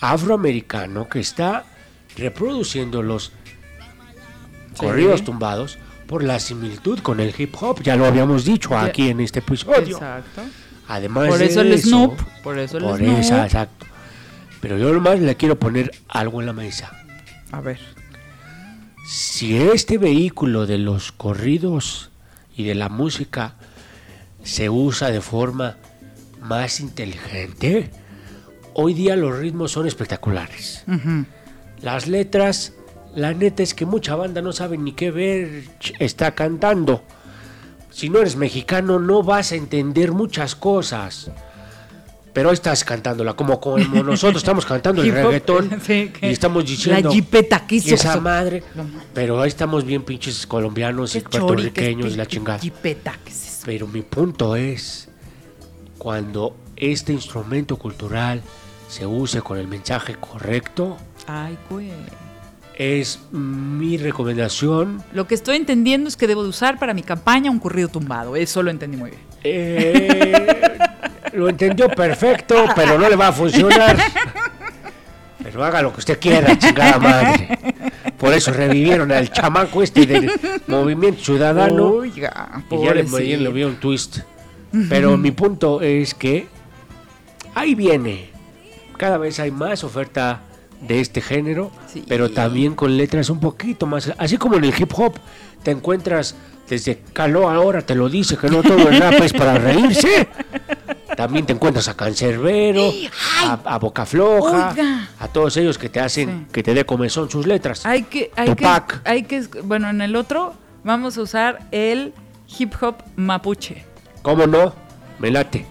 afroamericano que está reproduciendo los corridos tumbados por la similitud con el hip hop, ya lo habíamos dicho aquí en este episodio. Exacto. Además Por de eso el eso, Snoop. Por eso el por Snoop. esa, exacto. Pero yo nomás le quiero poner algo en la mesa. A ver. Si este vehículo de los corridos y de la música se usa de forma más inteligente, hoy día los ritmos son espectaculares. Ujú. Las letras, la neta es que mucha banda no sabe ni qué ver está cantando. Si no eres mexicano no vas a entender muchas cosas. Pero ahí estás cantándola, como, como nosotros estamos cantando el reggaetón sí, y estamos diciendo... La jipeta, ¿qué hizo esa eso? madre. Pero ahí estamos bien pinches colombianos y qué puertorriqueños, la chingada. Jipeta, ¿qué es eso? Pero mi punto es, cuando este instrumento cultural se use con el mensaje correcto, Ay, güey. es mi recomendación. Lo que estoy entendiendo es que debo de usar para mi campaña un corrido tumbado. Eso lo entendí muy bien. Eh, lo entendió perfecto, pero no le va a funcionar. Pero haga lo que usted quiera, chingada madre. Por eso revivieron al chamaco este del movimiento ciudadano. Oiga, Y ya le, le vio un twist. Pero mi punto es que ahí viene. Cada vez hay más oferta de este género, Sí. pero también con letras un poquito más. Así como en el hip hop, te encuentras desde Caló ahora te lo dice que no todo el rap es para reírse. También te encuentras a Cancerbero, a, a Boca Floja, Oiga. a todos ellos que te hacen Sí. que te dé comezón sus letras. Hay que, hay que, hay que, bueno, en el otro vamos a usar el hip hop mapuche. ¿Cómo no? Me late.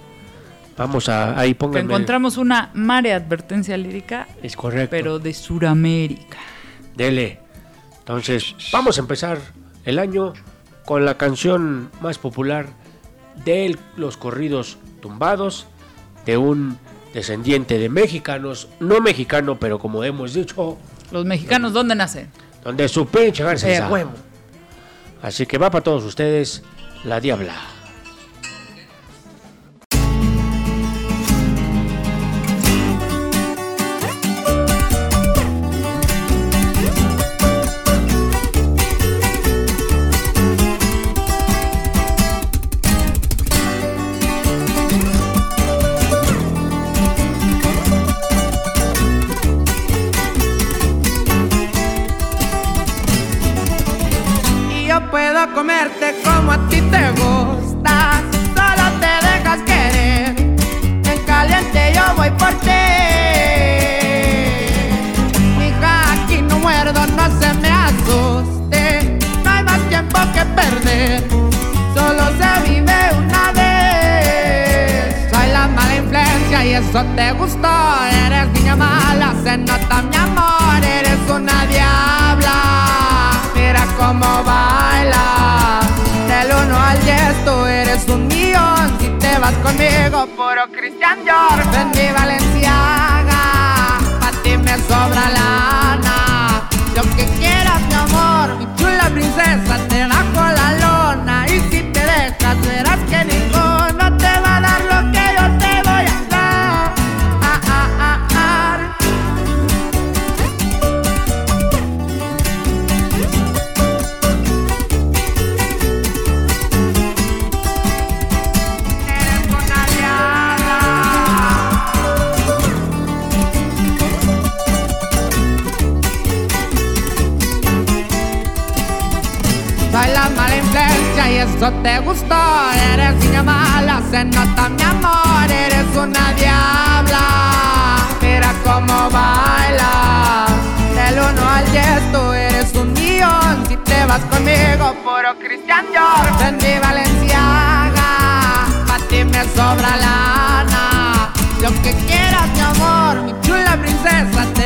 Vamos a ahí Que pónganme. encontramos una mare advertencia lírica, Es correcto. pero de Suramérica. Dele. Entonces, vamos a empezar el año con la canción más popular de los corridos tumbados de un descendiente de mexicanos, no mexicano, pero como hemos dicho, Los mexicanos, ¿dónde nacen? donde su pinche garza Eh. Así que va para todos ustedes la diabla. Comerte como a ti te gusta. Solo te dejas querer. En caliente yo voy por ti. Mija, aquí no muerdo, no se me asuste. No hay más tiempo que perder. Solo se vive una vez. Soy la mala influencia y eso te gustó. Eres niña mala, se nota mi conmigo. Puro Christian Dior, ven mi Valenciaga, pa' ti me sobra lana. Lo que quieras, mi amor, mi chula princesa, Eso te gustó, eres niña mala, se nota mi amor, eres una diabla. Mira cómo bailas, del 1 al 10 tú eres un guion. Si te vas conmigo, puro Cristian Dior. En mi Valenciaga, pa' ti me sobra lana. Lo que quieras, mi amor, mi chula princesa.